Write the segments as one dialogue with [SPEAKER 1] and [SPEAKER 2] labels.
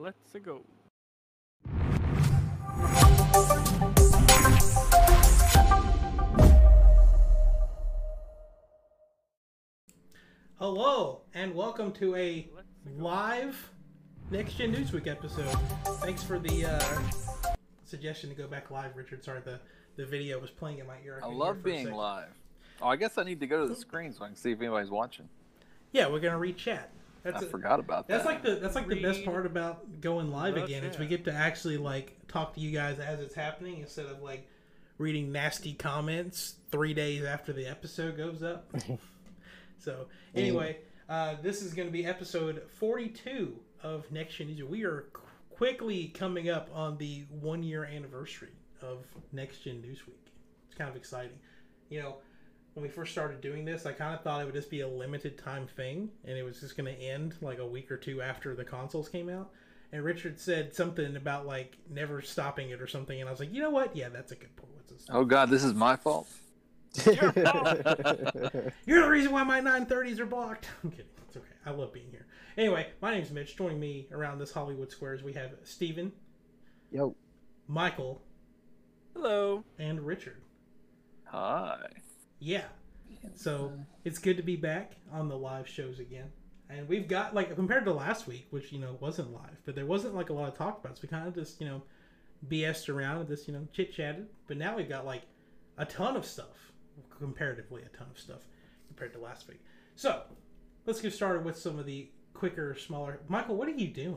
[SPEAKER 1] Let's go.
[SPEAKER 2] Hello, and welcome to a live Next Gen Newsweek episode. Thanks for the uh, suggestion to go back live, Richard. Sorry, the, the video was playing in my ear.
[SPEAKER 3] I
[SPEAKER 2] couldn't
[SPEAKER 3] love being live. Oh, I guess I need to go to the screen so I can see if anybody's watching.
[SPEAKER 2] Yeah, we're gonna read chat. That's
[SPEAKER 3] I
[SPEAKER 2] a-
[SPEAKER 3] forgot about that.
[SPEAKER 2] That's like the that's like the best part about going live
[SPEAKER 1] the
[SPEAKER 2] again is we get to actually like talk to you guys as it's happening instead of like reading nasty comments three days after the episode goes up. so anyway, uh, this is going to be episode forty-two of Next Gen News. We are qu- quickly coming up on the one-year anniversary of Next Gen Newsweek. It's kind of exciting, you know when we first started doing this, I kind of thought it would just be a limited time thing and it was just going to end like a week or two after the consoles came out. And Richard said something about like never stopping it or something, and I was like, you know what? Yeah, that's a good point. What's this?
[SPEAKER 3] Oh God, this is my fault.
[SPEAKER 2] You're the reason why my 930s are blocked. I'm kidding. It's okay. I love being here. Anyway, my name's Mitch. Joining me around this Hollywood Squares, we have Steven,
[SPEAKER 4] Yo,
[SPEAKER 2] Michael,
[SPEAKER 1] Hello.
[SPEAKER 2] and Richard.
[SPEAKER 3] Hi.
[SPEAKER 2] Yeah. So it's good to be back on the live shows again. And we've got like compared to last week, which you know wasn't live, but there wasn't like a lot of talk about. So we kind of just you know BS'd around and just you know chit chatted. But now we've got like a ton of stuff, comparatively a ton of stuff compared to last week. So let's get started with some of the quicker, smaller. Michael, what are you doing?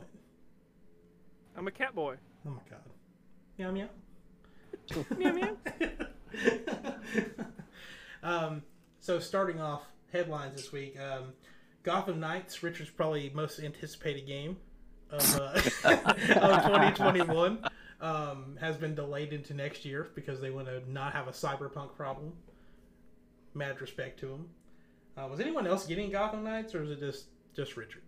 [SPEAKER 1] I'm a cat boy.
[SPEAKER 2] Oh my god, meow meow.
[SPEAKER 1] meow meow.
[SPEAKER 2] um, so starting off headlines this week, um, Gotham Knights, Richard's probably most anticipated game of, uh, of 2021, um, has been delayed into next year because they want to not have a cyberpunk problem. Mad respect to them. Uh, was anyone else getting Gotham Knights, or is it just just Richard?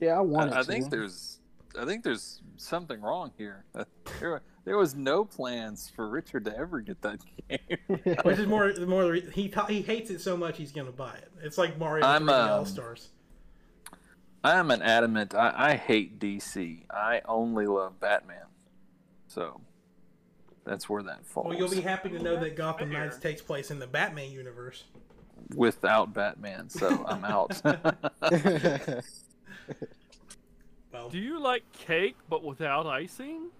[SPEAKER 4] yeah, I wanted
[SPEAKER 3] I, I
[SPEAKER 4] to.
[SPEAKER 3] think there's, I think there's something wrong here. There, there was no plans for Richard to ever get that game.
[SPEAKER 2] Which is more more he ta- he hates it so much he's gonna buy it. It's like Mario
[SPEAKER 3] I'm, um,
[SPEAKER 2] All Stars.
[SPEAKER 3] I am an adamant. I, I hate DC. I only love Batman. So that's where that falls.
[SPEAKER 2] Well, you'll be happy to know that Gotham
[SPEAKER 1] fair.
[SPEAKER 2] Knights takes place in the Batman universe.
[SPEAKER 3] without Batman, so I'm out.
[SPEAKER 2] Well,
[SPEAKER 1] Do you like cake but without icing?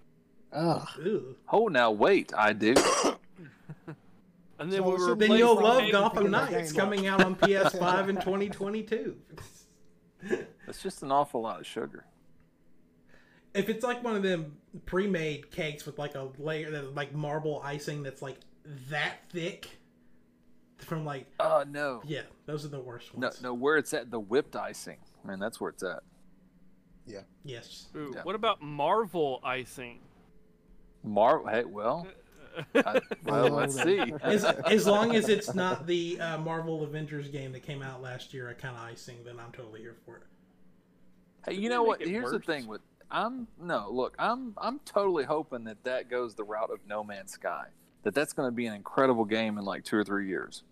[SPEAKER 4] Ugh.
[SPEAKER 2] ew.
[SPEAKER 3] oh, now wait, I do.
[SPEAKER 1] And then
[SPEAKER 4] So
[SPEAKER 1] we were
[SPEAKER 4] should-
[SPEAKER 2] then you'll love
[SPEAKER 4] game
[SPEAKER 2] Gotham
[SPEAKER 4] to
[SPEAKER 2] Knights coming out on PS5 in 2022.
[SPEAKER 3] That's just an awful lot of sugar.
[SPEAKER 2] If it's like one of them pre-made cakes with like a layer that like marble icing that's like that thick, from like
[SPEAKER 3] Oh no.
[SPEAKER 2] yeah, those are the worst
[SPEAKER 3] No,
[SPEAKER 2] ones.
[SPEAKER 3] no, where it's at, the whipped icing. Man, that's where it's at.
[SPEAKER 2] Yeah yes.
[SPEAKER 1] Ooh,
[SPEAKER 3] Yeah.
[SPEAKER 1] What about Marvel icing?
[SPEAKER 3] Mar, hey, well, I, well, let's see.
[SPEAKER 2] As, as long as it's not the uh, Marvel Avengers game that came out last year, a kind of icing, then I'm totally here for it.
[SPEAKER 3] hey,
[SPEAKER 1] Didn't
[SPEAKER 3] you know what?
[SPEAKER 1] it
[SPEAKER 3] Here's the thing with I'm no look. I'm I'm totally hoping that that goes the route of No Man's Sky. That that's going to be an incredible game in like two or three years.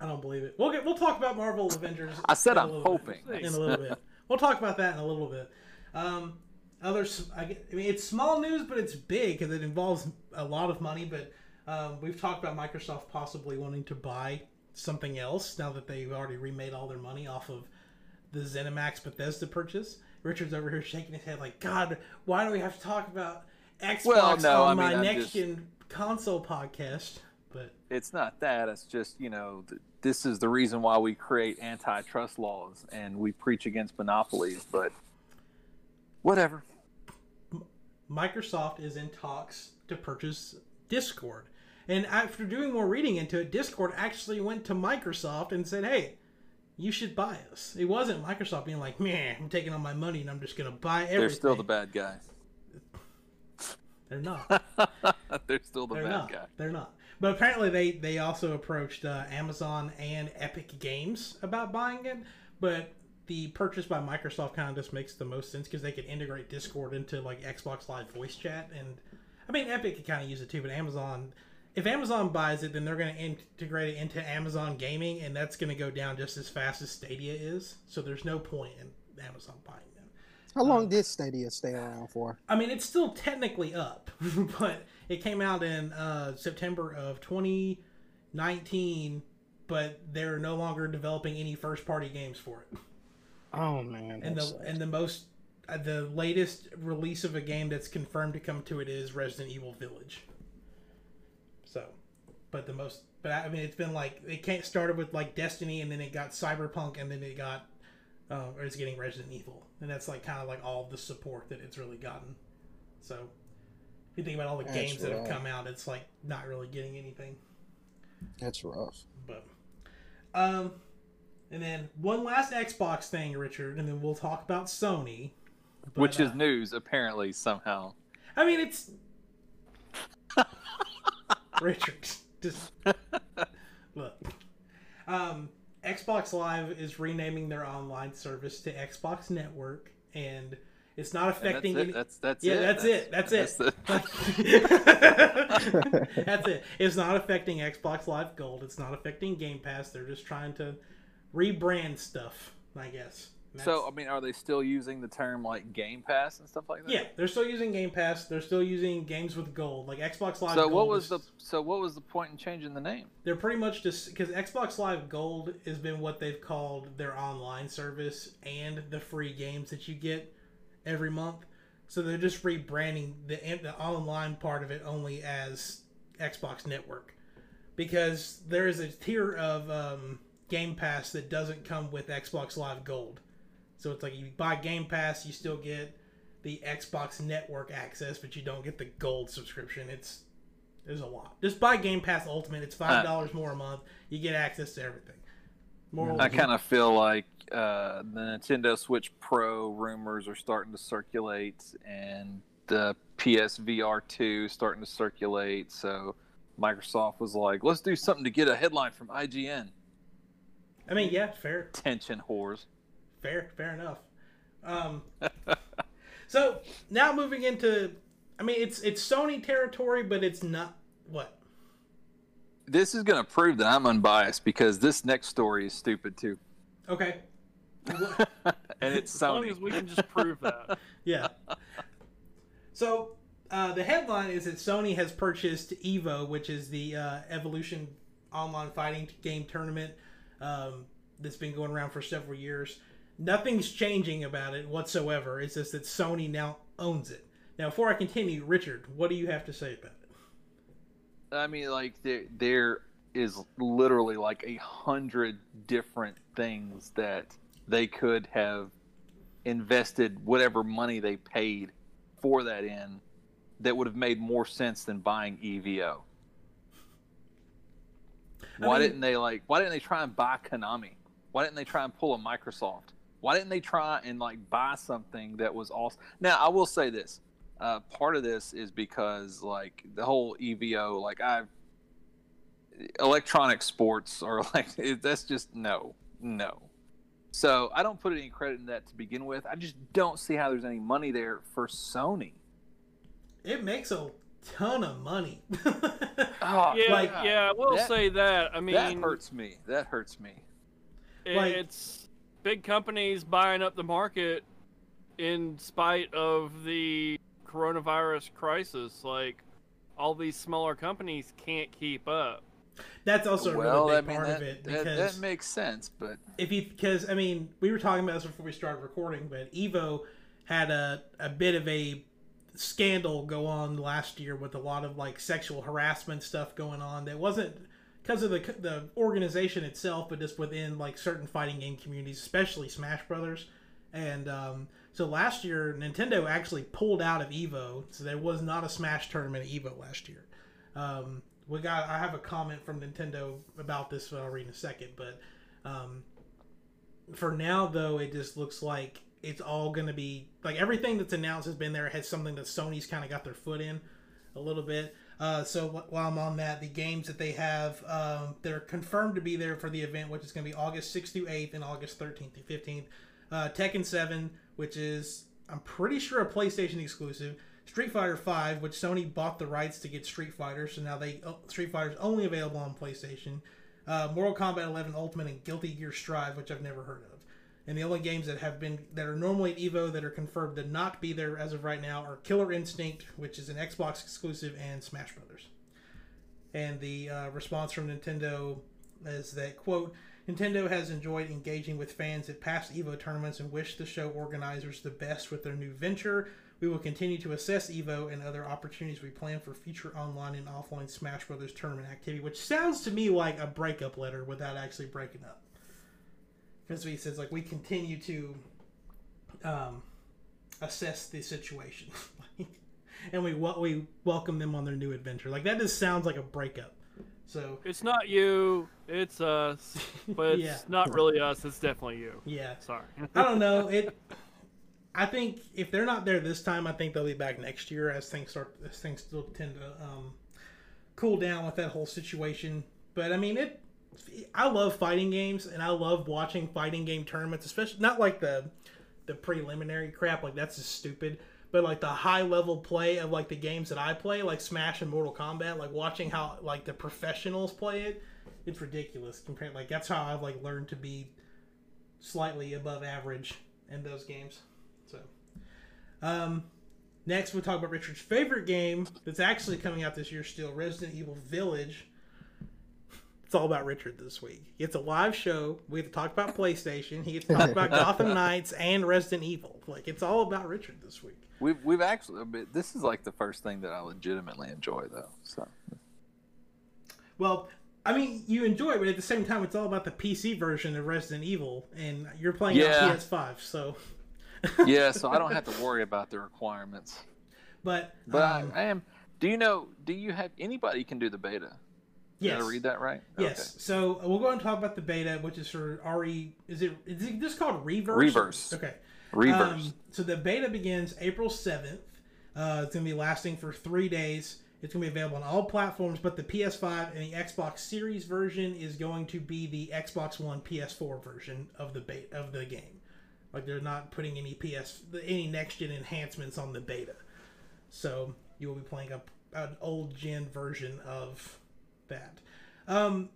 [SPEAKER 2] I don't believe it. We'll get we'll talk about Marvel Avengers.
[SPEAKER 3] I said
[SPEAKER 2] in a
[SPEAKER 3] I'm
[SPEAKER 2] little bit.
[SPEAKER 3] hoping.
[SPEAKER 2] in a little bit. We'll talk about that in a little bit. Um, others, I, mean, it's small news, but it's big because it involves a lot of money. But um, we've talked about Microsoft possibly wanting to buy something else now that they've already remade all their money off of the ZeniMax Bethesda purchase. Richard's over here shaking his head like, God, why do we have to talk about Xbox
[SPEAKER 3] Well, no,
[SPEAKER 2] on
[SPEAKER 3] I
[SPEAKER 2] my
[SPEAKER 3] mean, I'm
[SPEAKER 2] next
[SPEAKER 3] just-
[SPEAKER 2] gen console podcast? But
[SPEAKER 3] It's not that. It's just you know th- this is the reason why we create antitrust laws and we preach against monopolies. But whatever.
[SPEAKER 2] Microsoft is in talks to purchase Discord. And after doing more reading into it, Discord actually went to Microsoft and said, hey, you should buy us. It wasn't Microsoft being like, man, I'm taking all my money and I'm just going to buy everything.
[SPEAKER 3] They're still the bad guy.
[SPEAKER 2] They're not.
[SPEAKER 3] They're still the
[SPEAKER 2] They're
[SPEAKER 3] bad
[SPEAKER 2] not.
[SPEAKER 3] guy.
[SPEAKER 2] They're not. But apparently they, they also approached uh, Amazon and Epic Games about buying it. But the purchase by Microsoft kind of just makes the most sense because they could integrate Discord into like Xbox Live voice chat. And I mean, Epic could kind of use it too, but Amazon, if Amazon buys it, then they're going to integrate it into Amazon Gaming, and that's going to go down just as fast as Stadia is. So there's no point in Amazon buying them.
[SPEAKER 4] How long
[SPEAKER 2] Um,
[SPEAKER 4] did Stadia stay around for?
[SPEAKER 2] I mean, it's still technically up, but it came out in uh, September of 2019. But they're no longer developing any first-party games for it.
[SPEAKER 4] Oh man.
[SPEAKER 2] And the
[SPEAKER 4] sucks.
[SPEAKER 2] and the most uh, the latest release of a game that's confirmed to come to it is Resident Evil Village. So, but the most but I mean, it's been like it can't started with like Destiny, and then it got Cyberpunk, and then it got uh, or it's getting Resident Evil, and that's like kind of like all the support that it's really gotten. So, if you think about all the
[SPEAKER 4] That's
[SPEAKER 2] games that have come out, it's like not really getting anything.
[SPEAKER 4] That's rough.
[SPEAKER 2] But, um, and then one last Xbox thing, Richard, and then we'll talk about Sony. But,
[SPEAKER 3] which is
[SPEAKER 2] uh,
[SPEAKER 3] news apparently somehow.
[SPEAKER 2] I mean, it's Richard. Just look. Um, Xbox Live is renaming their online service to Xbox Network, and it's not
[SPEAKER 3] And
[SPEAKER 2] affecting.
[SPEAKER 3] that's,
[SPEAKER 2] any-
[SPEAKER 3] that's that's
[SPEAKER 2] yeah,
[SPEAKER 3] it.
[SPEAKER 2] that's it. That's it.
[SPEAKER 3] the-
[SPEAKER 2] That's it. It's not affecting Xbox Live Gold. It's not affecting Game Pass. They're just trying to rebrand stuff, I guess. And
[SPEAKER 3] so I mean, are they still using the term like Game Pass and stuff like that?
[SPEAKER 2] yeah, they're still using Game Pass. They're still using games with gold, like Xbox Live.
[SPEAKER 3] So
[SPEAKER 2] Gold
[SPEAKER 3] what was
[SPEAKER 2] is-
[SPEAKER 3] the so what was the point in changing the name?
[SPEAKER 2] They're pretty much just because Xbox Live Gold has been what they've called their online service and the free games that you get every month. So they're just rebranding the the online part of it only as Xbox Network because there is a tier of um, Game Pass that doesn't come with Xbox Live Gold. So it's like you buy Game Pass, you still get the Xbox Network access, but you don't get the Gold subscription. It's there's a lot. Just buy Game Pass Ultimate. It's five dollars more a month. You get access to everything. More.
[SPEAKER 3] I kind of feel like uh, the Nintendo Switch Pro rumors are starting to circulate, and the PSVR two starting to circulate. So Microsoft was like, "Let's do something to get a headline from IGN."
[SPEAKER 2] I mean, yeah, fair,
[SPEAKER 3] Tension whores.
[SPEAKER 2] fair, fair enough. Um, so now moving into, I mean, it's it's Sony territory, but it's not what.
[SPEAKER 3] This is going to prove that I'm unbiased because this next story is stupid too,
[SPEAKER 2] Okay.
[SPEAKER 3] and it's
[SPEAKER 1] As long
[SPEAKER 3] Sony.
[SPEAKER 1] as we can just prove that.
[SPEAKER 2] Yeah. So uh, the headline is that Sony has purchased Evo, which is the uh, Evolution online fighting game tournament um, that's been going around for several years. Nothing's changing about it whatsoever. It's just that Sony now owns it. Now, before I continue, Richard, what do you have to say about it?
[SPEAKER 3] I mean, like there there is literally like a hundred different things that they could have invested whatever money they paid for that in that would have made more sense than buying EVO.
[SPEAKER 2] I
[SPEAKER 3] Why
[SPEAKER 2] mean-
[SPEAKER 3] didn't they like why didn't they try and buy Konami? Why didn't they try and pull a Microsoft? Why didn't they try and like buy something that was awesome? Now, I will say this. Uh, part of this is because like the whole EVO, like I electronic sports are like it, that's just no, no. So I don't put any credit in that to begin with. I just don't see how there's any money there for Sony.
[SPEAKER 2] It makes a ton of money.
[SPEAKER 3] Oh,
[SPEAKER 1] Yeah,
[SPEAKER 2] Like-
[SPEAKER 1] yeah, I will
[SPEAKER 3] That-
[SPEAKER 1] say that. I mean,
[SPEAKER 3] that hurts me. That hurts me.
[SPEAKER 1] it-
[SPEAKER 2] Like-
[SPEAKER 1] it's big companies buying up the market in spite of the coronavirus crisis. Like, all these smaller companies can't keep up.
[SPEAKER 2] That's also a
[SPEAKER 3] well,
[SPEAKER 2] really
[SPEAKER 3] I
[SPEAKER 2] big
[SPEAKER 3] mean
[SPEAKER 2] part
[SPEAKER 3] that,
[SPEAKER 2] of it
[SPEAKER 3] that, that makes sense, but
[SPEAKER 2] if you because I mean we were talking about this before we started recording, but Evo had a a bit of a scandal go on last year with a lot of like sexual harassment stuff going on that wasn't because of the the organization itself, but just within like certain fighting game communities, especially Smash Brothers. And um, so last year, Nintendo actually pulled out of Evo, so there was not a Smash tournament at Evo last year. Um, we got I have a comment from Nintendo about this I'll read in a second, but um, for now though, it just looks like it's all going to be like everything that's announced has been there has something that Sony's kind of got their foot in a little bit. Uh, so wh- while I'm on that, the games that they have, um, they're confirmed to be there for the event, which is going to be August 6th through 8th and August 13th through 15th. Uh, Tekken 7, which is I'm pretty sure a PlayStation exclusive. Street Fighter 5, which Sony bought the rights to get Street Fighter, so now they oh, Street Fighter's only available on PlayStation. Uh, Mortal Kombat 11 Ultimate and Guilty Gear Strive, which I've never heard of. And the only games that have been that are normally at Evo that are confirmed to not be there as of right now are Killer Instinct, which is an Xbox exclusive, and Smash Brothers. And the uh, response from Nintendo is that quote Nintendo has enjoyed engaging with fans at past Evo tournaments and wish the show organizers the best with their new venture. We will continue to assess Evo and other opportunities we plan for future online and offline Smash Brothers tournament activity, which sounds to me like a breakup letter without actually breaking up. Because he says like we continue to um, assess the situation, and we we welcome them on their new adventure. Like that just sounds like a breakup. So
[SPEAKER 1] It's not you, it's us, but it's
[SPEAKER 2] Yeah.
[SPEAKER 1] not really us. It's definitely you.
[SPEAKER 2] yeah,
[SPEAKER 1] Sorry.
[SPEAKER 2] I don't know. It. I think if they're not there this time, I think they'll be back next year as things start. As things still tend to um, cool down with that whole situation. But I mean, it. I love fighting games, and I love watching fighting game tournaments, especially not like the the preliminary crap. Like that's just stupid. But like the high level play of like the games that I play, like Smash and Mortal Kombat, like watching how like the professionals play it, it's ridiculous. Compared, like that's how I've like learned to be slightly above average in those games. So, um, next we'll talk about Richard's favorite game that's actually coming out this year still, Resident Evil Village. It's all about Richard this week. He gets a live show. We get to talk about PlayStation. He gets to talk about Gotham Knights and Resident Evil. Like it's all about Richard this week.
[SPEAKER 3] We've we've actually this is like the first thing that I legitimately enjoy though. So
[SPEAKER 2] Well, I mean, you enjoy it, but at the same time, it's all about the PC version of Resident Evil, and you're playing
[SPEAKER 3] Yeah.
[SPEAKER 2] on PS5. So,
[SPEAKER 3] yeah, so I don't have to worry about the requirements.
[SPEAKER 2] but
[SPEAKER 3] But
[SPEAKER 2] um,
[SPEAKER 3] I, I am. Do you know? Do you have anybody can do the beta? Did
[SPEAKER 2] yes,
[SPEAKER 3] I read that right?
[SPEAKER 2] Yes. So uh, we'll go and talk about the beta, which is for RE. Is it is it just called Reverse?
[SPEAKER 3] Reverse.
[SPEAKER 2] Okay.
[SPEAKER 3] Okay. Reverse.
[SPEAKER 2] Um, so the beta begins April seventh. Uh, it's gonna be lasting for three days. It's gonna be available on all platforms, but the PS5 and the Xbox Series version is going to be the Xbox One PS4 version of the beta of the game. Like they're not putting any PS any next gen enhancements on the beta. So you will be playing a, an old gen version of that. Um,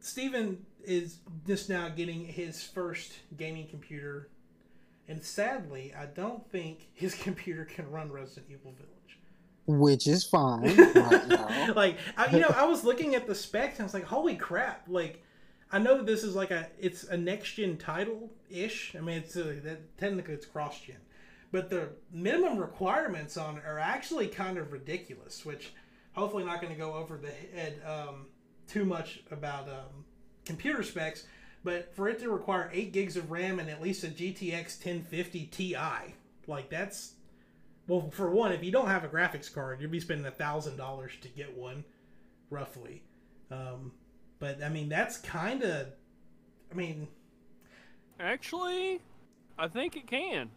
[SPEAKER 2] Steven is just now getting his first gaming computer, and sadly, I don't think his computer can run Resident Evil Village.
[SPEAKER 4] which is fine right now.
[SPEAKER 2] like I, you know, I was looking at the specs and I was like, "Holy crap!" Like, I know that this is like a it's a next gen title ish. I mean, it's a, that technically it's cross gen, but the minimum requirements on it are actually kind of ridiculous. Which hopefully not going to go over the head um, too much about um, computer specs. But for it to require eight gigs of RAM and at least a GTX 1050 Ti, like that's well, for one, if you don't have a graphics card, you'll be spending a thousand dollars to get one, roughly. Um, but I mean, that's kind of, I mean,
[SPEAKER 1] Actually, I think it can.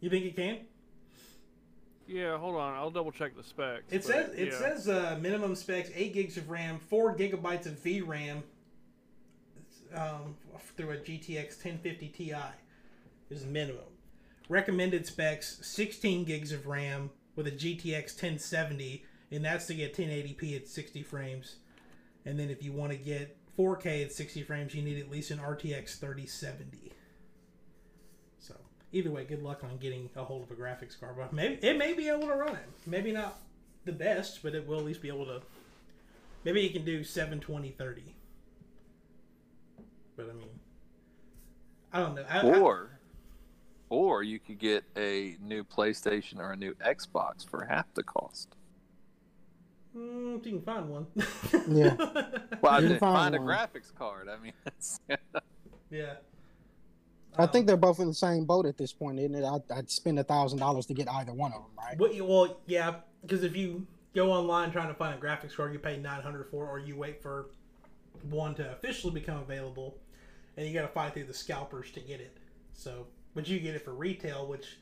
[SPEAKER 2] you think it can?
[SPEAKER 1] Yeah, hold on. I'll double check the specs.
[SPEAKER 2] It
[SPEAKER 1] but,
[SPEAKER 2] says it
[SPEAKER 1] yeah.
[SPEAKER 2] says uh, minimum specs: eight gigs of RAM, four gigabytes of VRAM, um, through a GTX 1050 Ti is minimum. Recommended specs: 16 gigs of RAM with a GTX 1070, and that's to get 1080p at 60 frames. And then if you want to get 4K at 60 frames, you need at least an RTX 3070. So either way, good luck on getting a hold of a graphics card. But maybe it may be able to run it. Maybe not the best, but it will at least be able to. Maybe you can do 720 30. But I mean, I don't know. I, I-
[SPEAKER 3] or, or you could get a new PlayStation or a new Xbox for half the cost.
[SPEAKER 2] Mm, if you can find one.
[SPEAKER 4] Yeah.
[SPEAKER 3] Well, I
[SPEAKER 4] You can
[SPEAKER 3] didn't find
[SPEAKER 4] find
[SPEAKER 3] a
[SPEAKER 4] one.
[SPEAKER 3] graphics card. I mean, it's,
[SPEAKER 2] yeah.
[SPEAKER 4] I
[SPEAKER 2] Um,
[SPEAKER 4] think they're both in the same boat at this point, isn't it? I'd, I'd spend a thousand dollars to get either one of them, right?
[SPEAKER 2] You, well, yeah, because if you go online trying to find a graphics card, you pay 900 for, or you wait for one to officially become available, and you got to fight through the scalpers to get it. So, but you get it for retail, which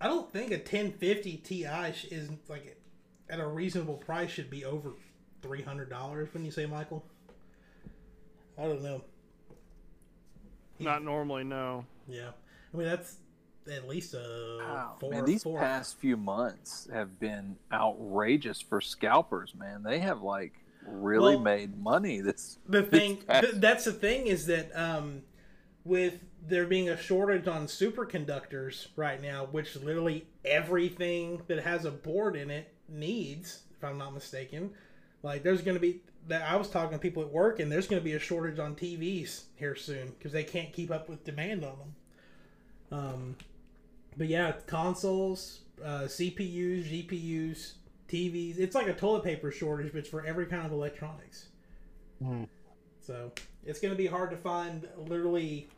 [SPEAKER 2] I don't think a 1050 Ti is like at a reasonable price should be over $300. When you say Michael, I don't know.
[SPEAKER 1] Not normally, no.
[SPEAKER 2] Yeah, I mean that's at least a
[SPEAKER 3] wow,
[SPEAKER 2] four.
[SPEAKER 3] man, these
[SPEAKER 2] four-
[SPEAKER 3] past few months have been outrageous for scalpers. Man, they have like really
[SPEAKER 2] Well,
[SPEAKER 3] made money this.
[SPEAKER 2] the thing
[SPEAKER 3] this past-
[SPEAKER 2] th- that's the thing is that um, with there being a shortage on superconductors right now, which literally everything that has a board in it needs, if I'm not mistaken. Like there's going to be that I was talking to people at work, and there's going to be a shortage on TVs here soon because they can't keep up with demand on them. Um, but yeah, consoles, uh, CPUs, GPUs, TVs. It's like a toilet paper shortage, but it's for every kind of electronics.
[SPEAKER 4] Mhm.
[SPEAKER 2] So it's going to be hard to find literally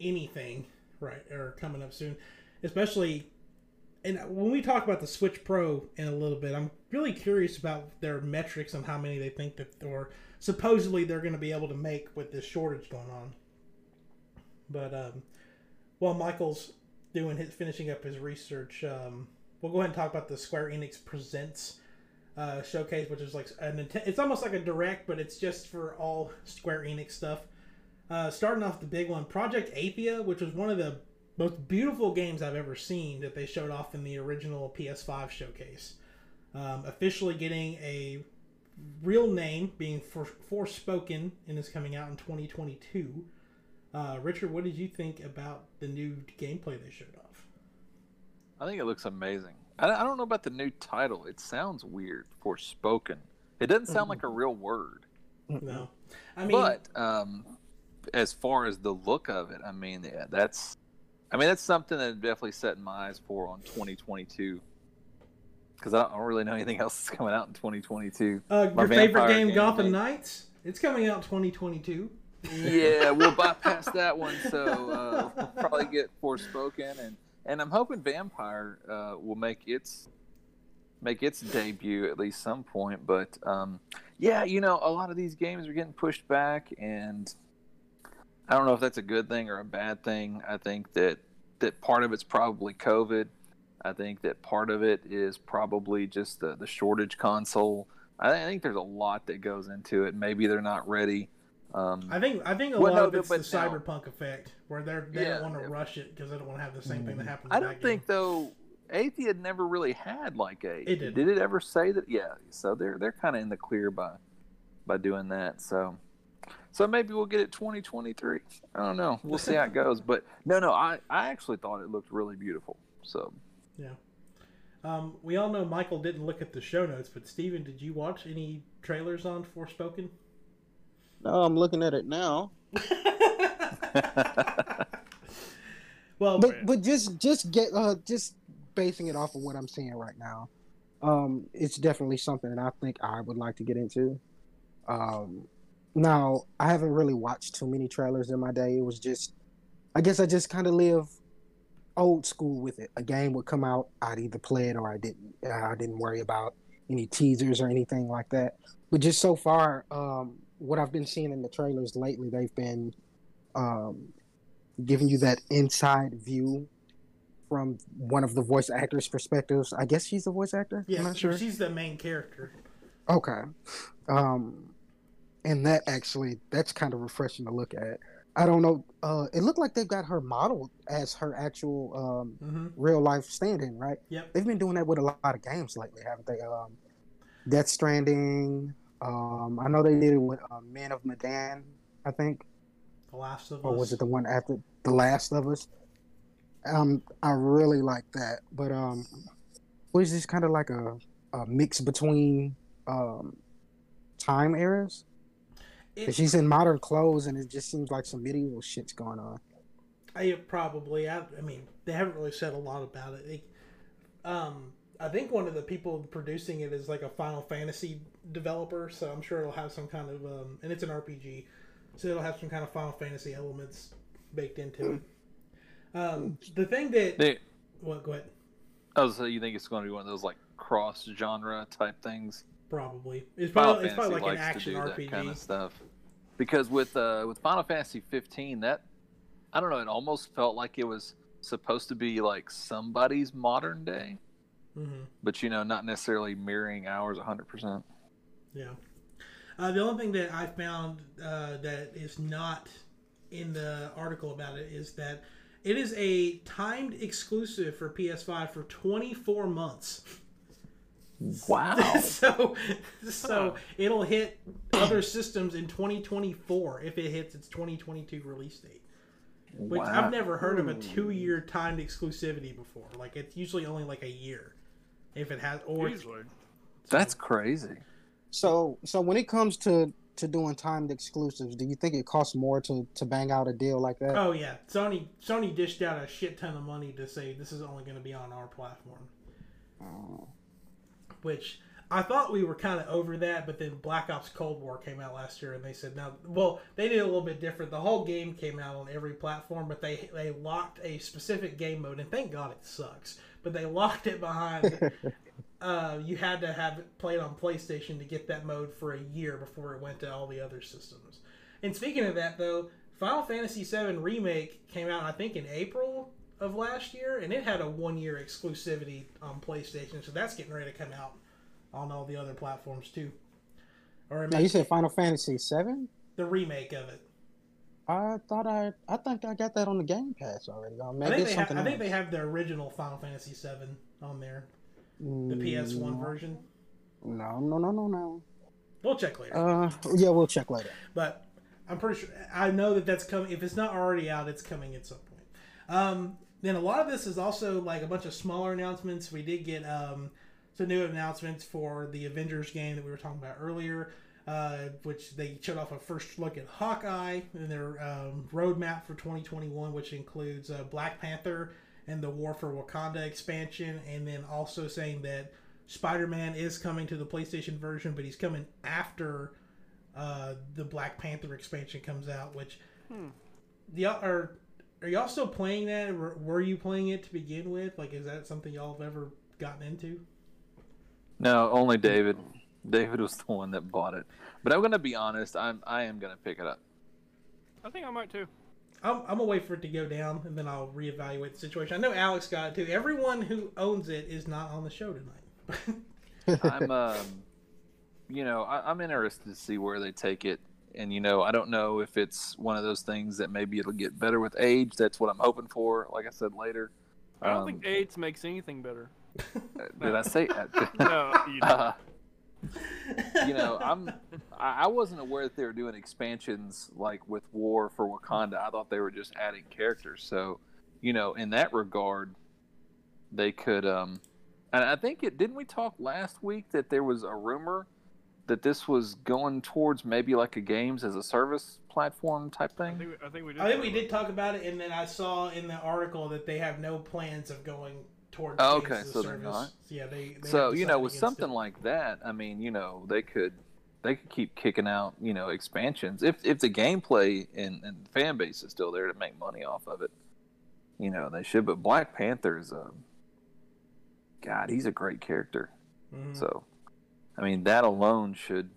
[SPEAKER 2] anything right or coming up soon, especially. And when we talk about the Switch Pro in a little bit, I'm really curious about their metrics on how many they think that, or supposedly they're going to be able to make with this shortage going on. But um, while Michael's doing his finishing up his research, um, we'll go ahead and talk about the Square Enix Presents uh, showcase, which is like a Nintendo. It's almost like a direct, but it's just for all Square Enix stuff. Uh, starting off the big one, Project Athia, which was one of the most beautiful games I've ever seen that they showed off in the original PS5 showcase. Um, officially getting a real name, being for, Forspoken, and is coming out in 2022. Uh, Richard, what did you think about the new gameplay they showed off?
[SPEAKER 3] I think it looks amazing. I, I don't know about the new title. It sounds weird. Forspoken. It doesn't sound like a real word.
[SPEAKER 2] No, I mean,
[SPEAKER 3] but um, as far as the look of it, I mean, yeah, that's, I mean, that's something that I'm definitely setting my eyes for on 2022. Because I, don't- I don't really know anything else that's coming out in 2022.
[SPEAKER 2] uh, your favorite game,
[SPEAKER 3] game,
[SPEAKER 2] Gotham. Knights, it's coming out 2022.
[SPEAKER 3] yeah, we'll bypass that one. So uh, we'll probably get Forspoken, and and I'm hoping Vampire uh, will make its make its debut at least some point. But um, yeah, you know, a lot of these games are getting pushed back, and I don't know if that's a good thing or a bad thing. I think that that part of it's probably COVID. I think that part of it is probably just the the shortage console. I I think there's a lot that goes into it. Maybe they're not ready. Um,
[SPEAKER 2] I think I think a
[SPEAKER 3] Well,
[SPEAKER 2] lot
[SPEAKER 3] no,
[SPEAKER 2] of it's the
[SPEAKER 3] now-
[SPEAKER 2] cyberpunk effect, where they're they
[SPEAKER 3] Yeah,
[SPEAKER 2] don't want to rush it because they don't want to have the same thing that happened.
[SPEAKER 3] I don't think
[SPEAKER 2] game.
[SPEAKER 3] though. Athia had never really had like a.
[SPEAKER 2] It didn't.
[SPEAKER 3] Did it ever say that? Yeah. So they're they're kind of in the clear by by doing that. So so maybe we'll get it 2023. I don't know. We'll see how it goes. But no, no. I I actually thought it looked really beautiful. So yeah.
[SPEAKER 2] Um, we all know Michael didn't look at the show notes, but Steven, did you watch any trailers on Forspoken?
[SPEAKER 4] No, I'm looking at it now.
[SPEAKER 2] well,
[SPEAKER 4] But but just just get uh just basing it off of what I'm seeing right now. Um, it's definitely something that I think I would like to get into. Um, now I haven't really watched too many trailers in my day. It was just, I guess I just kind of live old school with it. A game would come out, I'd either play it or I didn't. I didn't worry about any teasers or anything like that. But just so far, um, what I've been seeing in the trailers lately, they've been um, giving you that inside view from one of the voice actors' perspectives. I guess she's the voice actor.
[SPEAKER 2] yeah,
[SPEAKER 4] I'm not sure.
[SPEAKER 2] she's the main character.
[SPEAKER 4] Okay. Um, and that actually, that's kind of refreshing to look at. I don't know. Uh, it looked like they've got her modeled as her actual um,
[SPEAKER 2] hmm
[SPEAKER 4] real life standing, right?
[SPEAKER 2] Yep.
[SPEAKER 4] They've been doing that with a lot of games lately, haven't they? Um, Death Stranding. Um, I know they did it with uh, Men of Medan, I think.
[SPEAKER 2] The Last of Us.
[SPEAKER 4] or was it the one after the last of us um i really like that but um what is this kind of like a, a mix between um time eras
[SPEAKER 2] It-
[SPEAKER 4] she's in modern clothes and it just seems like some medieval shit's going on
[SPEAKER 2] I probably. I, I mean, they haven't really said a lot about it. They, um, I think one of the people producing it is like a Final Fantasy developer, so I'm sure it'll have some kind of um, and it's an RPG, so it'll have some kind of Final Fantasy elements baked into it. Um, the thing that
[SPEAKER 3] they,
[SPEAKER 2] what go ahead
[SPEAKER 3] oh, so you think it's going to be one of those like cross genre type things?
[SPEAKER 2] Probably it's probably it's probably like an action RPG.
[SPEAKER 3] kind of stuff. Because with uh, with Final Fantasy 15, that I don't know, it almost felt like it was supposed to be like somebody's modern day,
[SPEAKER 2] hmm
[SPEAKER 3] but you know, not necessarily mirroring ours 100. percent
[SPEAKER 2] Yeah. Uh, the only thing that I found uh, that is not in the article about it is that it is a timed exclusive for PS5 for 24 months.
[SPEAKER 3] Wow.
[SPEAKER 2] so so
[SPEAKER 1] Huh.
[SPEAKER 2] it'll hit other systems in 2024 if it hits its 2022 release date. Which
[SPEAKER 3] wow.
[SPEAKER 2] I've never heard of a two-year timed exclusivity before. Like it's usually only like a year, if it has. Or
[SPEAKER 1] Easily.
[SPEAKER 3] That's crazy.
[SPEAKER 4] So so when it comes to to doing timed exclusives, do you think it costs more to to bang out a deal like that?
[SPEAKER 2] oh yeah, Sony Sony dished out a shit ton of money to say this is only going to be on our platform.
[SPEAKER 4] Oh.
[SPEAKER 2] Which I thought we were kind of over that, but then Black Ops Cold War came out last year, and they said now, well, they did a little bit different. The whole game came out on every platform, but they they locked a specific game mode, and thank God it sucks. But they locked it behind. uh, you had to have it played on PlayStation to get that mode for a year before it went to all the other systems. And speaking of that, though, Final Fantasy VII Remake came out, I think, in April of last year, and it had a one year exclusivity on PlayStation, so that's getting ready to come out on all the other platforms too. Or
[SPEAKER 4] Now you said Final Fantasy Seven.
[SPEAKER 2] the remake of it.
[SPEAKER 4] I thought I I think I got that on the Game Pass already.
[SPEAKER 2] I
[SPEAKER 4] maybe
[SPEAKER 2] think, they have,
[SPEAKER 4] something
[SPEAKER 2] I think they have the original Final Fantasy VII on there, the
[SPEAKER 4] Mm,
[SPEAKER 2] PS1 version.
[SPEAKER 4] No, no, no, no, no.
[SPEAKER 2] We'll check later.
[SPEAKER 4] Uh, yeah, we'll check later.
[SPEAKER 2] but I'm pretty sure I know that that's coming. If it's not already out, it's coming at some point. Um, then a lot of this is also like a bunch of smaller announcements. We did get um, some new announcements for the Avengers game that we were talking about earlier, uh, which they showed off a first look at Hawkeye and their um, roadmap for 2021, which includes uh, Black Panther and the War for Wakanda expansion, and then also saying that Spider-Man is coming to the PlayStation version, but he's coming after uh, the Black Panther expansion comes out. Which
[SPEAKER 1] Hmm.
[SPEAKER 2] the y'all are are y'all still playing that? Were, were you playing it to begin with? Like, is that something y'all have ever gotten into?
[SPEAKER 3] No, only David. David was the one that bought it. But I'm gonna be honest. I'm I am gonna pick it up.
[SPEAKER 1] I think I might too.
[SPEAKER 2] I'm, I'm gonna wait for it to go down and then I'll reevaluate the situation. I know Alex got it too. Everyone who owns it is not on the show tonight.
[SPEAKER 3] I'm um, you know, I, I'm interested to see where they take it. And you know, I don't know if it's one of those things that maybe it'll get better with age. That's what I'm hoping for. Like I said later.
[SPEAKER 1] I don't
[SPEAKER 3] Um,
[SPEAKER 1] think AIDS makes anything better.
[SPEAKER 3] Did I say? That?
[SPEAKER 1] No, you don't.
[SPEAKER 3] uh, you know, I'm I I wasn't aware that they were doing expansions like with War for Wakanda. I thought they were just adding characters. So, you know, in that regard, they could. um And I think it didn't we talk last week that there was a rumor that this was going towards maybe like a games as a service platform type
[SPEAKER 1] I
[SPEAKER 3] thing.
[SPEAKER 1] think we, I think we did.
[SPEAKER 2] I think
[SPEAKER 1] talk
[SPEAKER 2] we
[SPEAKER 1] about
[SPEAKER 2] did talk about it, and then I saw in the article that they have no plans of going towards.
[SPEAKER 3] Oh,
[SPEAKER 2] games
[SPEAKER 3] okay,
[SPEAKER 2] as a
[SPEAKER 3] so they're
[SPEAKER 2] service.
[SPEAKER 3] not.
[SPEAKER 2] Yeah, they. they
[SPEAKER 3] so you know with something
[SPEAKER 2] it.
[SPEAKER 3] like that i mean you know they could they could keep kicking out you know expansions if if the gameplay and, and fan base is still there to make money off of it you know they should but black panther's um god he's a great character
[SPEAKER 2] Mhm.
[SPEAKER 3] so i mean that alone should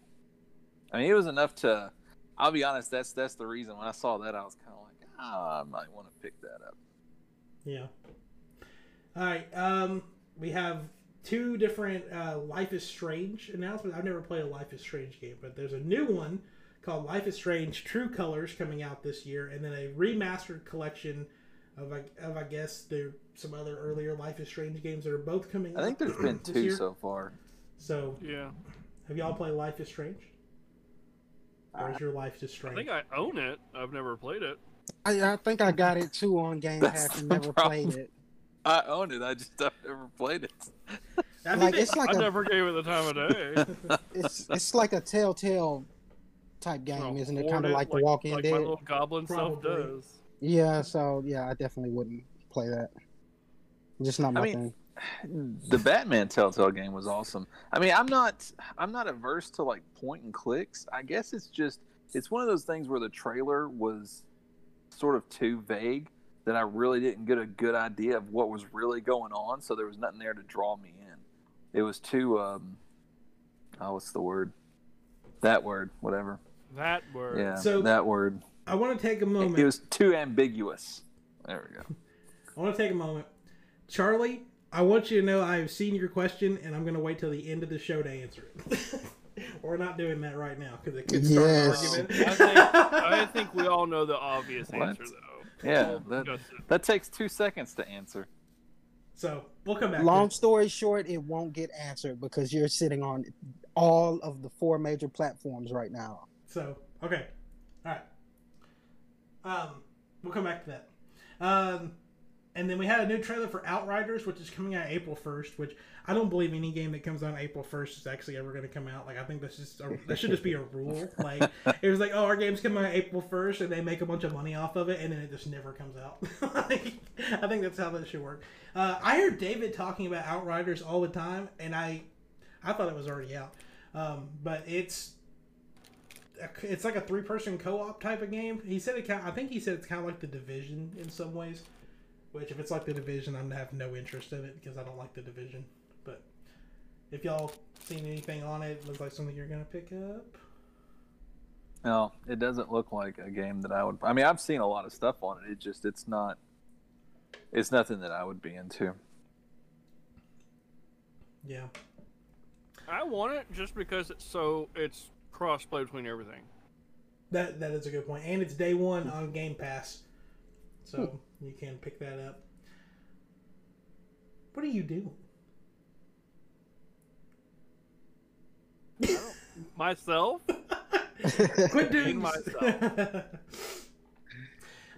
[SPEAKER 3] i mean it was enough to i'll be honest that's that's the reason when i saw that i was kind of like ah, i might want to pick that up
[SPEAKER 2] Yeah. All right. Um, we have two different uh, Life is Strange announcements. I've never played a Life is Strange game, but there's a new one called Life is Strange True Colors coming out this year, and then a remastered collection of, I- of I guess there some other earlier Life is Strange games that are both coming.
[SPEAKER 3] i think there's been two
[SPEAKER 2] year.
[SPEAKER 3] so far
[SPEAKER 2] So,
[SPEAKER 1] Yeah,
[SPEAKER 2] have y'all played Life is Strange? Or is your life just strange?
[SPEAKER 1] I think I own it. I've never played it.
[SPEAKER 4] I, I think I got it too on Game
[SPEAKER 3] That's
[SPEAKER 4] Pass and never
[SPEAKER 3] problem.
[SPEAKER 4] played it.
[SPEAKER 3] i own it i just i've never played it
[SPEAKER 2] I
[SPEAKER 4] Like it's like
[SPEAKER 1] I
[SPEAKER 4] a
[SPEAKER 1] never gave it the time of day.
[SPEAKER 4] it's it's like a Telltale type game,
[SPEAKER 1] Well,
[SPEAKER 4] isn't it? Kind of like The Walking
[SPEAKER 1] like
[SPEAKER 4] Dead.
[SPEAKER 1] my little goblin self does.
[SPEAKER 4] Yeah, so yeah, I definitely wouldn't play that. Just not my
[SPEAKER 3] I mean,
[SPEAKER 4] thing.
[SPEAKER 3] The Batman Telltale game was awesome. I mean, I'm not I'm not averse to like point and clicks. I guess it's just it's one of those things where the trailer was sort of too vague that I really didn't get a good idea of what was really going on, so there was nothing there to draw me in. It was too um oh what's the word? That word, whatever.
[SPEAKER 1] That word.
[SPEAKER 3] Yeah,
[SPEAKER 2] So-
[SPEAKER 3] that word.
[SPEAKER 2] I want to take a moment.
[SPEAKER 3] It was too ambiguous. There we go.
[SPEAKER 2] I want to take a moment. Charlie, I want you to know I have seen your question and I'm going to wait till the end of the show to answer it. We're not doing that right now because it could start
[SPEAKER 4] Yes.
[SPEAKER 2] an
[SPEAKER 1] I
[SPEAKER 2] argument.
[SPEAKER 1] think, I think we all know the obvious
[SPEAKER 3] What?
[SPEAKER 1] answer, though.
[SPEAKER 3] Yeah, that, that takes two seconds to answer.
[SPEAKER 2] So we'll come back.
[SPEAKER 4] Long story short, it won't get answered because you're sitting on all of the four major platforms right now.
[SPEAKER 2] So okay, all right. Um, we'll come back to that. Um, and then we had a new trailer for Outriders, which is coming out April first. Which I don't believe any game that comes out April first is actually ever going to come out. Like I think this just a, that should just be a rule. Like it was like, oh, our game's coming out April first, and they make a bunch of money off of it, and then it just never comes out. like, I think that's how that should work. Uh, I hear David talking about Outriders all the time, and I, I thought it was already out, um, but it's. It's like a three-person co-op type of game. He said it. Kind I think he said it's kind of like the Division in some ways. Which, if it's like the Division, I'm gonna have no interest in it because I don't like the Division. But if y'all seen anything on it, it looks like something you're gonna pick up.
[SPEAKER 3] No, it doesn't look like a game that I would. I mean, I've seen a lot of stuff on it. It just, it's not. It's nothing that I would be into.
[SPEAKER 2] Yeah.
[SPEAKER 1] I want it just because it's so it's crossplay between everything.
[SPEAKER 2] That that is a good point, and it's day one on Game Pass, so you can pick that up. What are you doing?
[SPEAKER 1] Myself?
[SPEAKER 2] Quit doing myself.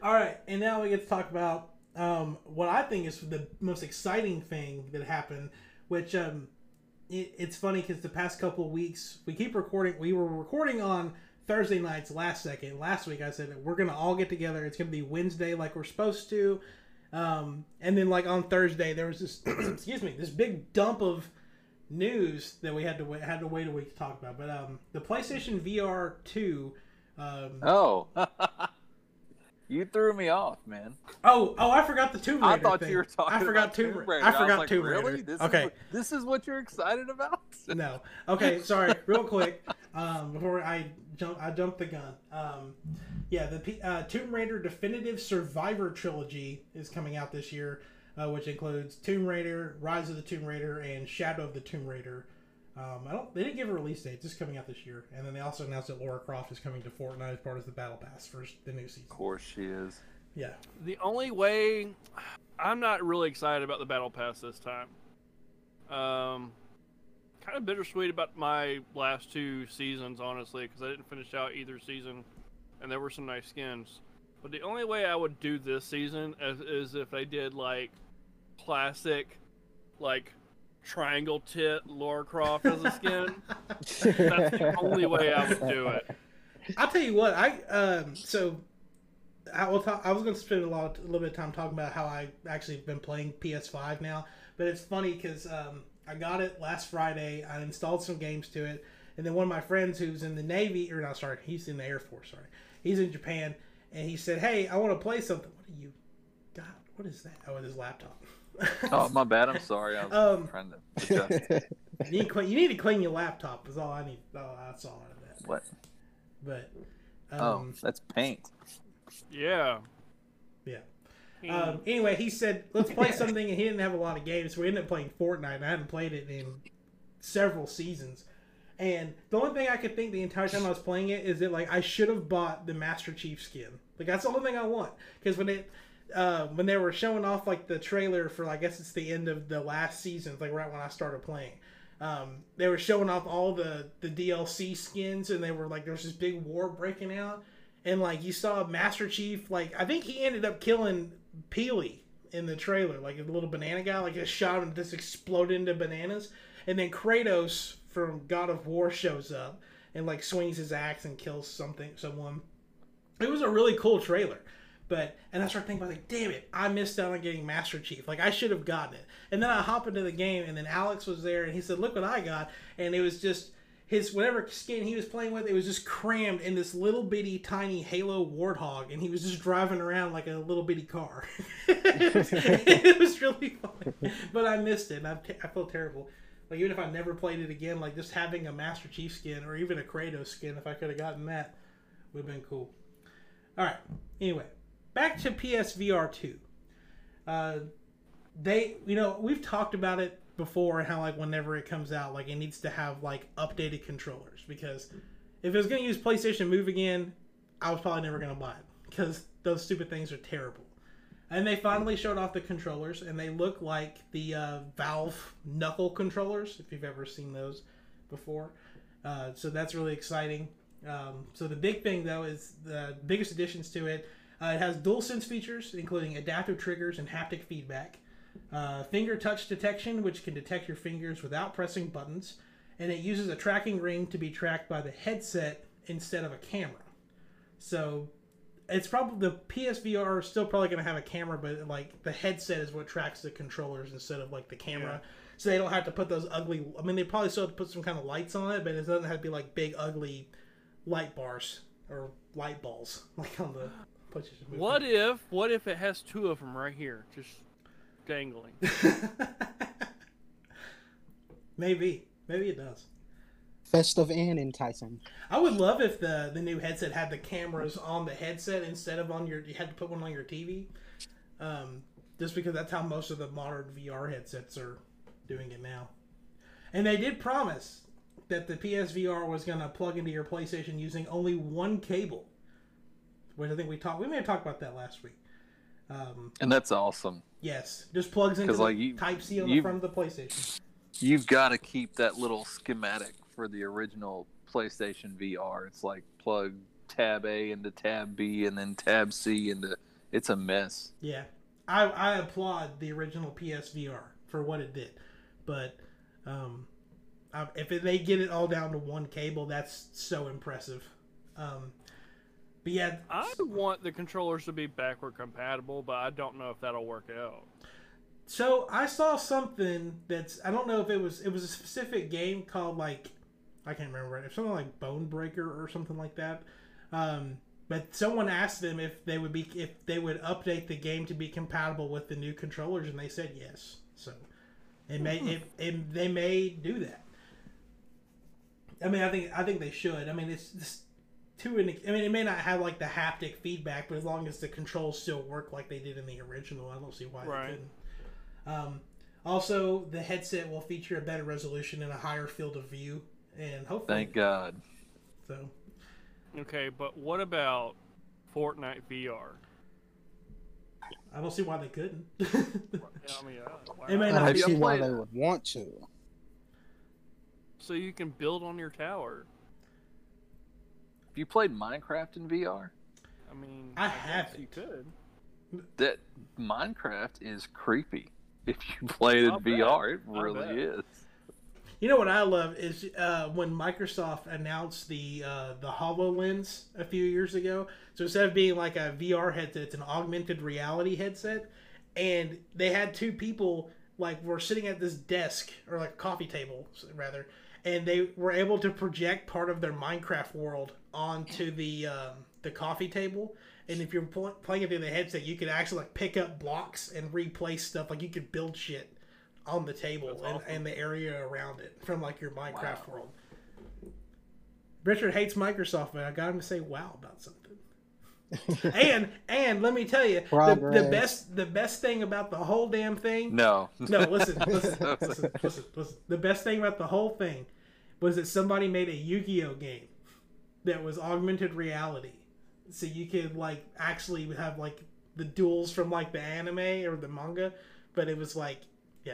[SPEAKER 2] All right, and now we get to talk about um, what I think is the most exciting thing that happened, which um, it, it's funny because the past couple weeks we keep recording. We were recording on Thursday nights last second. Last week I said we're gonna all get together. It's gonna be Wednesday like we're supposed to, um, and then like on Thursday there was this excuse me this big dump of news that we had to wait, had to wait a week to talk about. But um, the PlayStation VR two. Um,
[SPEAKER 3] Oh, you threw me off, man.
[SPEAKER 2] oh, oh! I forgot the Tomb Raider.
[SPEAKER 3] I thought
[SPEAKER 2] thing.
[SPEAKER 3] you were talking.
[SPEAKER 2] I forgot
[SPEAKER 3] about
[SPEAKER 2] Tomb,
[SPEAKER 3] Tomb
[SPEAKER 2] Raider.
[SPEAKER 3] Raider.
[SPEAKER 2] I forgot
[SPEAKER 3] like,
[SPEAKER 2] Tomb
[SPEAKER 3] really? This
[SPEAKER 2] okay,
[SPEAKER 3] Is this is what you're excited about?
[SPEAKER 2] no. Okay, sorry. Real quick, um, before I jump, I jumped the gun. Um, yeah, the P- uh, Tomb Raider Definitive Survivor trilogy is coming out this year, uh, which includes Tomb Raider, Rise of the Tomb Raider, and Shadow of the Tomb Raider. Um, I don't. They didn't give a release date. It's just coming out this year, and then they also announced that Laura Croft is coming to Fortnite as part of the Battle Pass for the new season.
[SPEAKER 3] Of course she is.
[SPEAKER 2] Yeah.
[SPEAKER 1] The only way I'm not really excited about the battle pass this time. Um, kind of bittersweet about my last two seasons, honestly, because I didn't finish out either season, and there were some nice skins. But the only way I would do this season is, is if they did like classic, like triangle tit Laura Croft as a skin. That's the only way I would do it.
[SPEAKER 2] I'll tell you what. I um so I will talk. I was going to spend a lot, a little bit of time talking about how I actually been playing PS5 now. But it's funny because um, I got it last Friday. I installed some games to it, and then one of my friends who's in the Navy, or not, sorry, he's in the Air Force. Sorry, he's in Japan, and he said, "Hey, I want to play something." What do you got? What is that? Oh, his laptop.
[SPEAKER 3] Oh, my bad. I'm sorry. I'm
[SPEAKER 2] Um,
[SPEAKER 3] trying to adjust.
[SPEAKER 2] you, need to clean, you need to clean your laptop. Is all I need. Oh, that's all out of that.
[SPEAKER 3] What?
[SPEAKER 2] But
[SPEAKER 3] Oh,
[SPEAKER 2] um,
[SPEAKER 3] that's paint.
[SPEAKER 1] Yeah.
[SPEAKER 2] Yeah.
[SPEAKER 1] Hmm.
[SPEAKER 2] Um, anyway, he said, let's play something, and he didn't have a lot of games, so we ended up playing Fortnite, and I hadn't played it in several seasons. And the only thing I could think the entire time I was playing it is that, like, I should have bought the Master Chief skin. Like, that's the only thing I want. Because when it, uh, when they were showing off, like, the trailer for, I guess it's the end of the last season, like, right when I started playing, um, they were showing off all the, the DLC skins, and they were, like, there's this big war breaking out and like you saw Master Chief, like I think he ended up killing Peely in the trailer, like a little banana guy, like just shot him, just exploded into bananas, and then Kratos from God of War shows up and like swings his axe and kills something, someone. It was a really cool trailer. But and I started thinking about like, damn it, I missed out on getting Master Chief. Like I should have gotten it. And then I hop into the game, and then Alex was there, and he said, "Look what I got!" And it was just his whatever skin he was playing with, it was just crammed in this little bitty tiny Halo Warthog, and he was just driving around like a little bitty car. it, was, it was really funny, but I missed it. And I, I felt terrible. Like even if I never played it again, like just having a Master Chief skin or even a Kratos skin, if I could have gotten that, would have been cool. All right. Anyway, back to PSVR two. Uh, they, you know, we've talked about it before and how like whenever it comes out, like it needs to have like updated controllers because if it was gonna use PlayStation Move again, I was probably never gonna buy it because those stupid things are terrible. And they finally showed off the controllers, and they look like the uh, Valve knuckle controllers, if you've ever seen those before. Uh, so that's really exciting. Um, so the big thing, though, is the biggest additions to it. Uh, it has DualSense features, including adaptive triggers and haptic feedback, uh, finger touch detection, which can detect your fingers without pressing buttons, and it uses a tracking ring to be tracked by the headset instead of a camera. So it's probably the PSVR is still probably going to have a camera, but like the headset is what tracks the controllers instead of like the camera. So they don't have to put those ugly. I mean, they probably still have to put some kind of lights on it, but it doesn't have to be like big ugly light bars or light balls like on the PlayStation.
[SPEAKER 1] What if what if it has two of them right here, just dangling?
[SPEAKER 2] maybe, maybe it does.
[SPEAKER 4] Festive and enticing.
[SPEAKER 2] I would love if the the new headset had the cameras on the headset instead of on your. You had to put one on your TV, um, just because that's how most of the modern VR headsets are doing it now. And they did promise that the PSVR was going to plug into your PlayStation using only one cable, which I think we talked. We may have talked about that last week. Um,
[SPEAKER 3] And that's awesome.
[SPEAKER 2] Yes, just plugs into
[SPEAKER 3] like, you-
[SPEAKER 2] Type C on the front of the PlayStation.
[SPEAKER 3] You've got to keep that little schematic for the original PlayStation VR. It's like plug tab A into tab B and then tab C into. It's a mess.
[SPEAKER 2] Yeah, I, I applaud the original PSVR for what it did, but um, I, if they get it all down to one cable, that's so impressive. Um, but yeah,
[SPEAKER 1] I want the controllers to be backward compatible, but I don't know if that'll work out.
[SPEAKER 2] so I saw something that's I don't know if it was it was a specific game called like I can't remember it. It's something like Bone Breaker or something like that. Um, but someone asked them if they would be if they would update the game to be compatible with the new controllers, and they said yes. So it may it, it they may do that. I mean, I think I think they should. I mean, it's just to an. I mean, it may not have like the haptic feedback, but as long as the controls still work like they did in the original, I don't see why
[SPEAKER 1] Right.
[SPEAKER 2] they couldn't. Um, also, the headset will feature a better resolution and a higher field of view, and hopefully,
[SPEAKER 3] Thank God.
[SPEAKER 2] so
[SPEAKER 1] Okay, but what about Fortnite VR?
[SPEAKER 2] I don't see why they couldn't.
[SPEAKER 1] Yeah, I mean, uh, why
[SPEAKER 2] It may
[SPEAKER 1] not?
[SPEAKER 2] not
[SPEAKER 4] I
[SPEAKER 2] be
[SPEAKER 4] see why they would want to.
[SPEAKER 1] so you can build on your tower.
[SPEAKER 3] Have you played Minecraft in VR?
[SPEAKER 1] I mean,
[SPEAKER 2] I
[SPEAKER 1] guess
[SPEAKER 2] haven't.
[SPEAKER 1] You could.
[SPEAKER 3] That Minecraft is creepy. If you play it in
[SPEAKER 1] I'll bet.
[SPEAKER 3] VR, it really is.
[SPEAKER 2] You know what I love is uh, when Microsoft announced the uh, the Hololens a few years ago. So instead of being like a VR headset, it's an augmented reality headset, and they had two people like were sitting at this desk or like coffee table rather, and they were able to project part of their Minecraft world onto the um, the coffee table. And if you're pl- playing it through the headset, you could actually like pick up blocks and replace stuff. Like you could build shit on the table and,
[SPEAKER 1] awesome.
[SPEAKER 2] and the area around it from like your Minecraft
[SPEAKER 3] Wow.
[SPEAKER 2] world. Richard hates Microsoft, but I got him to say wow about something. and and let me tell you, the, the best the best thing about the whole damn thing.
[SPEAKER 3] No.
[SPEAKER 2] No, listen, listen, listen, listen, listen. The best thing about the whole thing was that somebody made a Yu-Gi-Oh game that was augmented reality, so you could like actually have like the duels from like the anime or the manga, but it was like, yeah,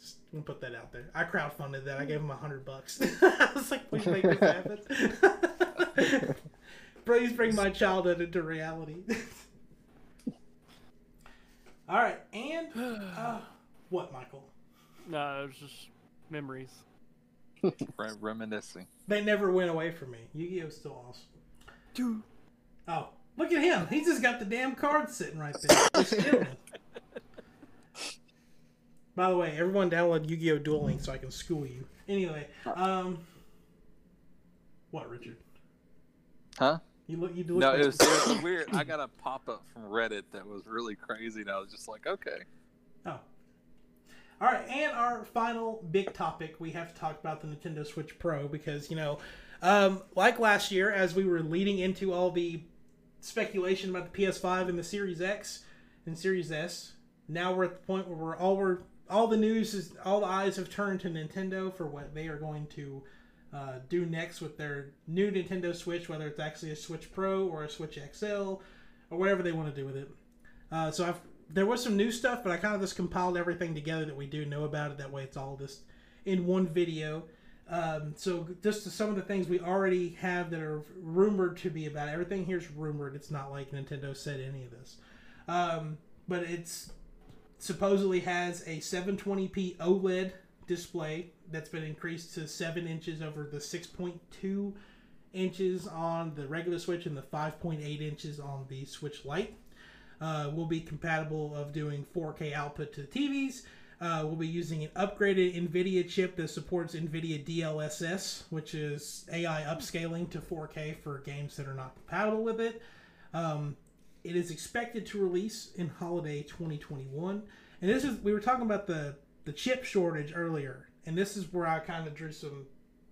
[SPEAKER 2] just gonna put that out there. I crowdfunded that. I gave him a hundred bucks. I was like, please make this happen. Please bring my childhood into reality. All right, and uh, what, Michael?
[SPEAKER 1] No, it was just memories.
[SPEAKER 3] Re- reminiscing.
[SPEAKER 2] They never went away from me. Yu-Gi-Oh's still awesome.
[SPEAKER 1] Dude.
[SPEAKER 2] Oh, look at him. He's just got the damn card sitting right there. By the way, everyone download Yu-Gi-Oh! Duel Link so I can school you. Anyway, um, what, Richard?
[SPEAKER 3] Huh?
[SPEAKER 2] You look. You look.
[SPEAKER 3] No,
[SPEAKER 2] like-
[SPEAKER 3] it was, it was weird. I got a pop up from Reddit that was really crazy, and I was just like, okay.
[SPEAKER 2] Oh. All right, and our final big topic, we have to talk about the Nintendo Switch Pro because, you know, um, like last year, as we were leading into all the speculation about the PS5 and the Series X and Series S, now we're at the point where we're all we're all the news is all the eyes have turned to Nintendo for what they are going to uh, do next with their new Nintendo Switch, whether it's actually a Switch Pro or a Switch XL or whatever they want to do with it. Uh, so I've there was some new stuff, but I kind of just compiled everything together that we do know about it. That way, it's all just in one video. Um, so just some of the things we already have that are rumored to be about. Everything here's rumored. It's not like Nintendo said any of this. Um, but it's supposedly has a 720p OLED display that's been increased to 7 inches over the 6.2 inches on the regular Switch and the 5.8 inches on the Switch Lite. Uh, will be compatible of doing 4K output to the TVs. Uh, we'll be using an upgraded NVIDIA chip that supports NVIDIA DLSS, which is AI upscaling to 4K for games that are not compatible with it. Um, it is expected to release in holiday 2021. And this is we were talking about the the chip shortage earlier, and this is where I kind of drew some.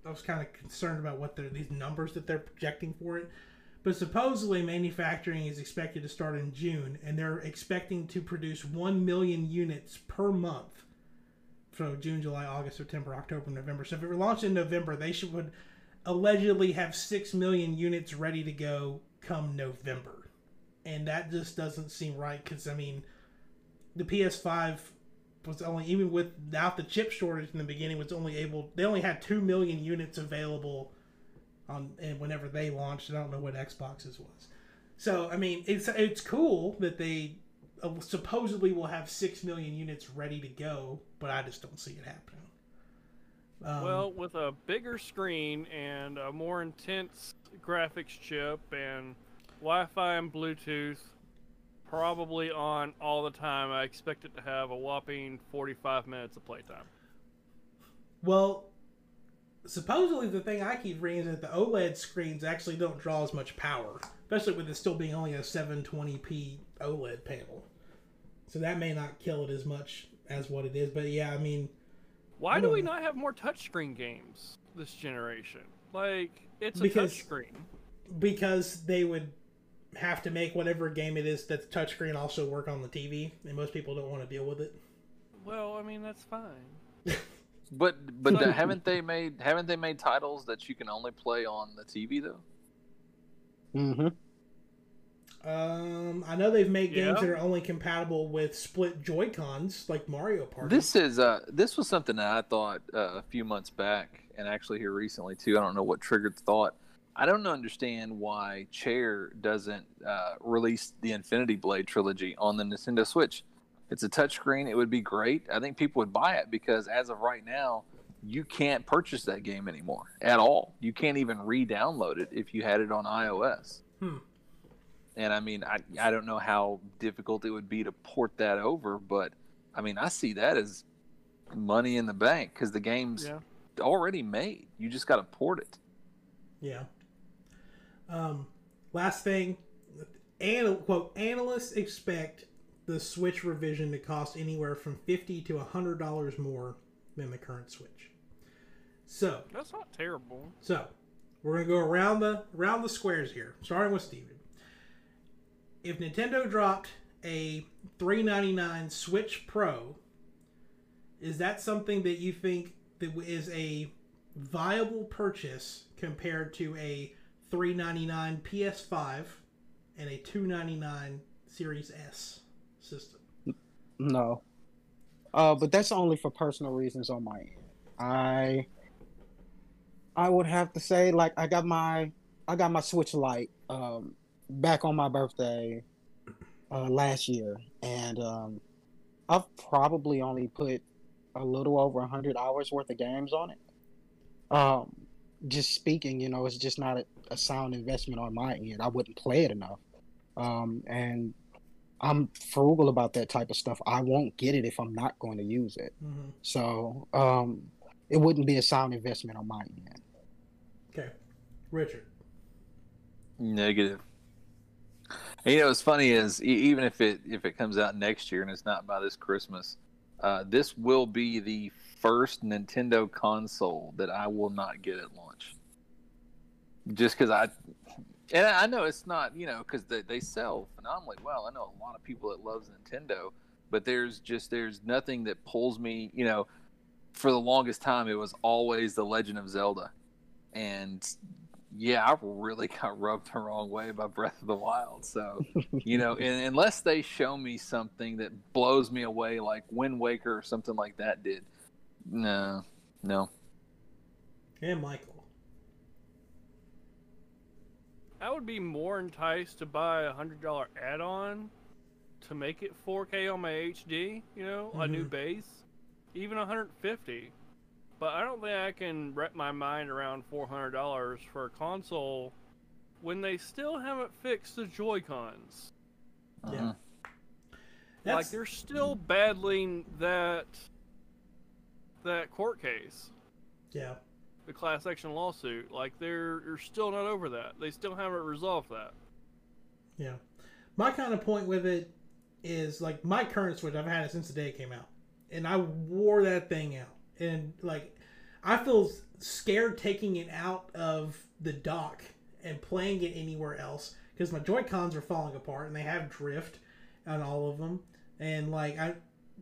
[SPEAKER 2] I was kind of concerned about what they're these numbers that they're projecting for it. But supposedly, manufacturing is expected to start in June, and they're expecting to produce 1 million units per month. So, June, July, August, September, October, November. So, if it were launched in November, they should would allegedly have 6 million units ready to go come November. And that just doesn't seem right because, I mean, the PS5 was only, even without the chip shortage in the beginning, was only able, they only had 2 million units available on and whenever they launched. I don't know what Xboxes was. So I mean, it's it's cool that they uh, supposedly will have six million units ready to go, but I just don't see it happening.
[SPEAKER 1] Um, well, with a bigger screen and a more intense graphics chip and Wi-Fi and Bluetooth, probably on all the time, I expect it to have a whopping 45 minutes of playtime.
[SPEAKER 2] Well, supposedly the thing I keep reading is that the OLED screens actually don't draw as much power, especially with it still being only a 720p OLED panel. So that may not kill it as much as what it is. But yeah, I mean,
[SPEAKER 1] why do we not have more touchscreen games this generation? Like it's a because, touchscreen.
[SPEAKER 2] Because they would have to make whatever game it is that's touchscreen also work on the TV, and most people don't want to deal with it.
[SPEAKER 1] Well, I mean that's fine.
[SPEAKER 3] But but the, haven't they made haven't they made titles that you can only play on the TV though?
[SPEAKER 4] Mm-hmm.
[SPEAKER 2] Um, I know they've made games yeah. that are only compatible with split Joy Cons, like Mario Party.
[SPEAKER 3] This is uh, this was something that I thought uh, a few months back, and actually here recently too. I don't know what triggered the thought. I don't understand why Chair doesn't uh, release the Infinity Blade trilogy on the Nintendo Switch. It's a touchscreen. It would be great. I think people would buy it because as of right now, you can't purchase that game anymore at all. You can't even re-download it if you had it on iOS.
[SPEAKER 2] Hmm.
[SPEAKER 3] And I mean, I I don't know how difficult it would be to port that over, but I mean, I see that as money in the bank because the game's yeah. already made. You just got to port it.
[SPEAKER 2] Yeah. Um, last thing, and quote analysts expect the Switch revision to cost anywhere from fifty to hundred dollars more than the current Switch. So
[SPEAKER 1] that's not terrible.
[SPEAKER 2] So we're gonna go around the around the squares here, starting with Steven. If Nintendo dropped a three ninety nine Switch Pro, is that something that you think that is a viable purchase compared to a three ninety nine PS5 and a two ninety nine Series S? system.
[SPEAKER 4] No. Uh, but that's only for personal reasons on my end. I I would have to say like I got my I got my Switch Lite um, back on my birthday uh, last year, and um, I've probably only put a little over hundred hours worth of games on it. Um, just speaking, you know, it's just not a, a sound investment on my end. I wouldn't play it enough, um, and I'm frugal about that type of stuff. I won't get it if I'm not going to use it.
[SPEAKER 2] Mm-hmm.
[SPEAKER 4] So um, it wouldn't be a sound investment on my end.
[SPEAKER 2] Okay, Richard.
[SPEAKER 3] Negative. And, you know, what's funny is even if it if it comes out next year and it's not by this Christmas, uh, this will be the first Nintendo console that I will not get at launch. Just because I and I know it's not, you know, because they, they sell phenomenally well. I know a lot of people that loves Nintendo, but there's just there's nothing that pulls me. You know, for the longest time, it was always the Legend of Zelda, and yeah, I really got rubbed the wrong way by Breath of the Wild. So, you know, and, unless they show me something that blows me away, like Wind Waker or something like that did, no, no.
[SPEAKER 2] And Michael.
[SPEAKER 1] I would be more enticed to buy a hundred dollar add-on to make it 4K on my HD. You know, a new
[SPEAKER 2] Mhm.
[SPEAKER 1] base, even 150. But I don't think I can wrap my mind around $400 for a console when they still haven't fixed the Joy Cons.
[SPEAKER 2] Yeah.
[SPEAKER 3] Uh-huh.
[SPEAKER 1] Like
[SPEAKER 2] That's,
[SPEAKER 1] they're still battling that that court case,
[SPEAKER 2] yeah.
[SPEAKER 1] The class action lawsuit. Like they're they're still not over that. They still haven't resolved that.
[SPEAKER 2] Yeah. My kind of point with it is like my current Switch, I've had it since the day it came out. And I wore that thing out. And like, I feel scared taking it out of the dock and playing it anywhere else because my Joy Cons are falling apart and they have drift on all of them. And like, I,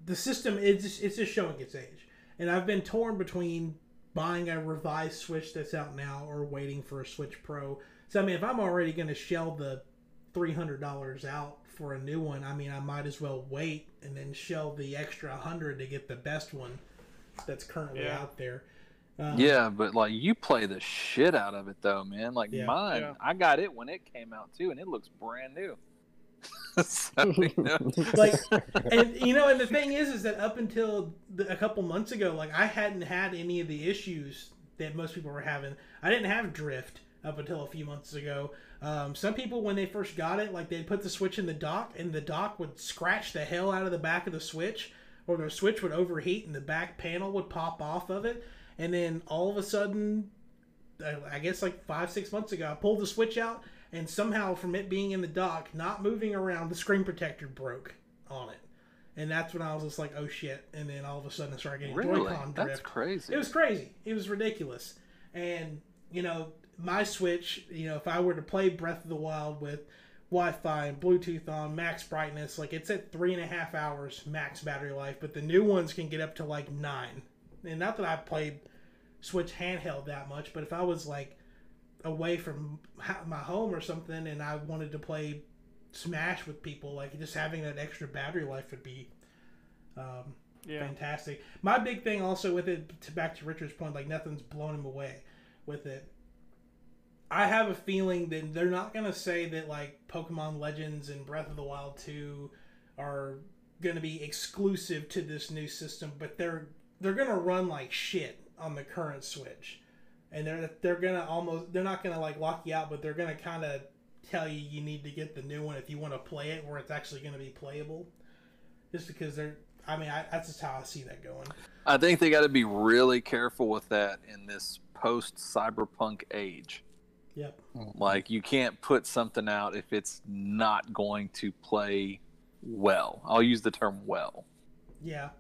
[SPEAKER 2] the system is it's just showing its age. And I've been torn between buying a revised Switch that's out now or waiting for a Switch Pro. So I mean, if I'm already going to shell the three hundred dollars out for a new one, I mean, I might as well wait and then shell the extra hundred to get the best one that's currently
[SPEAKER 1] Yeah.
[SPEAKER 2] out there. Um,
[SPEAKER 3] Yeah, but like you play the shit out of it though, man. Like
[SPEAKER 2] Yeah.
[SPEAKER 3] mine,
[SPEAKER 1] Yeah.
[SPEAKER 3] I got it when it came out too, and it looks brand new. so, you know,
[SPEAKER 2] Like, and you know, and the thing is, is that up until the, a couple months ago, like I hadn't had any of the issues that most people were having. I didn't have drift up until a few months ago. Um, some people, when they first got it, like they'd put the switch in the dock, and the dock would scratch the hell out of the back of the switch, or the switch would overheat, and the back panel would pop off of it. And then all of a sudden, I- I guess like five, six months ago, I pulled the switch out, and somehow from it being in the dock, not moving around, the screen protector broke on it. And that's when I was just like, oh shit. And then all of a sudden I started getting
[SPEAKER 3] really,
[SPEAKER 2] Joy-Con
[SPEAKER 3] that's crazy.
[SPEAKER 2] It was crazy. It was ridiculous. And, you know, my Switch, you know, if I were to play Breath of the Wild with Wi Fi and Bluetooth on, max brightness, like it's at three and a half hours max battery life, but the new ones can get up to like nine. And not that I played Switch handheld that much, but if I was like away from my home or something and I wanted to play Smash with people, like just having that extra battery life would be um,
[SPEAKER 1] Yeah.
[SPEAKER 2] fantastic. My big thing also with it, to back to Richard's point, like nothing's blown him away with it. I have a feeling that they're not gonna say that like Pokemon Legends and Breath of the Wild two are gonna be exclusive to this new system, but they're they're gonna run like shit on the current Switch, and they're they're gonna almost they're not gonna like lock you out, but they're gonna kind of tell you you need to get the new one if you want to play it, where it's actually gonna be playable, just because they're. I mean, I, that's just how I see that going.
[SPEAKER 3] I think they got to be really careful with that in this post cyberpunk age.
[SPEAKER 2] Yep.
[SPEAKER 3] Like you can't put something out if it's not going to play well. I'll use the term well.
[SPEAKER 2] Yeah,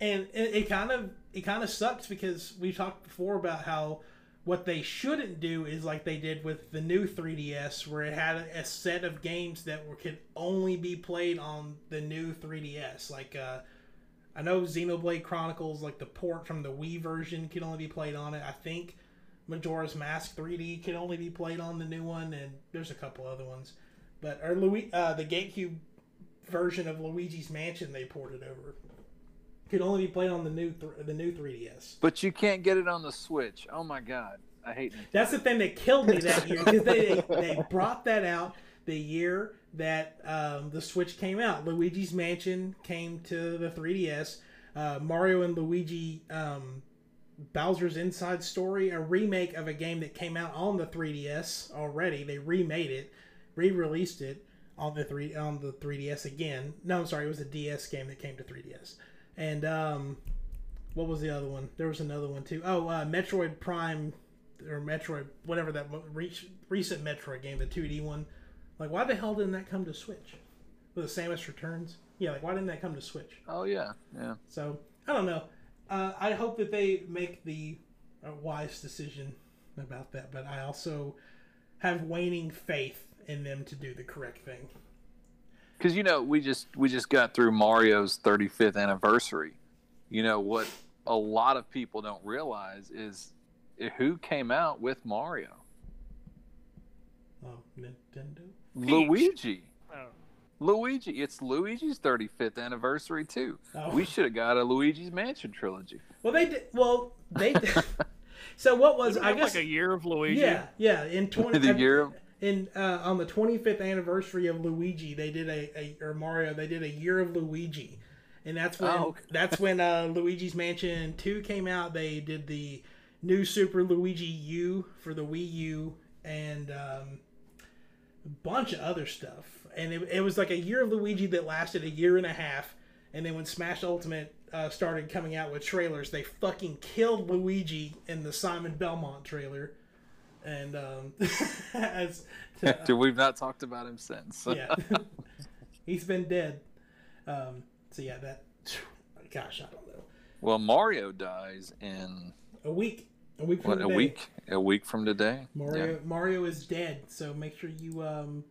[SPEAKER 2] and it, it kind of it kind of sucks because we talked before about how what they shouldn't do is like they did with the new 3DS, where it had a, set of games that were could only be played on the new 3DS. Like uh, I know Xenoblade Chronicles, like the port from the Wii version, can only be played on it. I think Majora's Mask 3D can only be played on the new one, and there's a couple other ones. But or uh, the GameCube version of Luigi's Mansion they ported over could only be played on the new th- the new 3DS.
[SPEAKER 3] But you can't get it on the Switch. Oh my god, I hate Nintendo.
[SPEAKER 2] That's the thing that killed me that year because they, they brought that out the year that um, the Switch came out. Luigi's Mansion came to the 3DS. Uh, Mario and Luigi um, Bowser's Inside Story, a remake of a game that came out on the 3DS already. They remade it, re-released it on the three on the 3DS again. No, I'm sorry, it was a DS game that came to 3DS. And um, what was the other one? There was another one too. Oh, uh, Metroid Prime or Metroid, whatever that re- recent Metroid game, the 2D one. Like, why the hell didn't that come to Switch? With the Samus Returns? Yeah, like why didn't that come to Switch?
[SPEAKER 3] Oh yeah, yeah.
[SPEAKER 2] So I don't know. Uh, I hope that they make the uh, wise decision about that, but I also have waning faith in them to do the correct thing.
[SPEAKER 3] Because you know we just we just got through Mario's 35th anniversary. You know what a lot of people don't realize is eh, who came out with Mario.
[SPEAKER 2] Oh, Nintendo.
[SPEAKER 3] Luigi.
[SPEAKER 1] Oh.
[SPEAKER 3] Luigi. It's Luigi's 35th anniversary too.
[SPEAKER 2] Oh.
[SPEAKER 3] We should have got a Luigi's Mansion trilogy.
[SPEAKER 2] Well, they did. Well, they. Did. so what was
[SPEAKER 1] Doesn't
[SPEAKER 2] I guess?
[SPEAKER 1] like a year of Luigi.
[SPEAKER 2] yeah, yeah. In twenty
[SPEAKER 3] the year of
[SPEAKER 2] in uh, on the 25th anniversary of Luigi, they did a, a or Mario, they did a year of Luigi, and that's when
[SPEAKER 3] Oh,
[SPEAKER 2] that's when uh, Luigi's Mansion 2 came out. They did the new Super Luigi U for the Wii U and um, a bunch of other stuff. And it, it was like a year of Luigi that lasted a year and a half. And then when Smash Ultimate uh, started coming out with trailers, they fucking killed Luigi in the Simon Belmont trailer. And um, as
[SPEAKER 3] Dude, we've not talked about him since.
[SPEAKER 2] yeah, he's been dead. Um, so yeah, that gosh, I don't know.
[SPEAKER 3] Well, Mario dies in
[SPEAKER 2] A week, a week from
[SPEAKER 3] what a
[SPEAKER 2] today.
[SPEAKER 3] week? A week from today.
[SPEAKER 2] Mario Mario is dead. So make sure you um,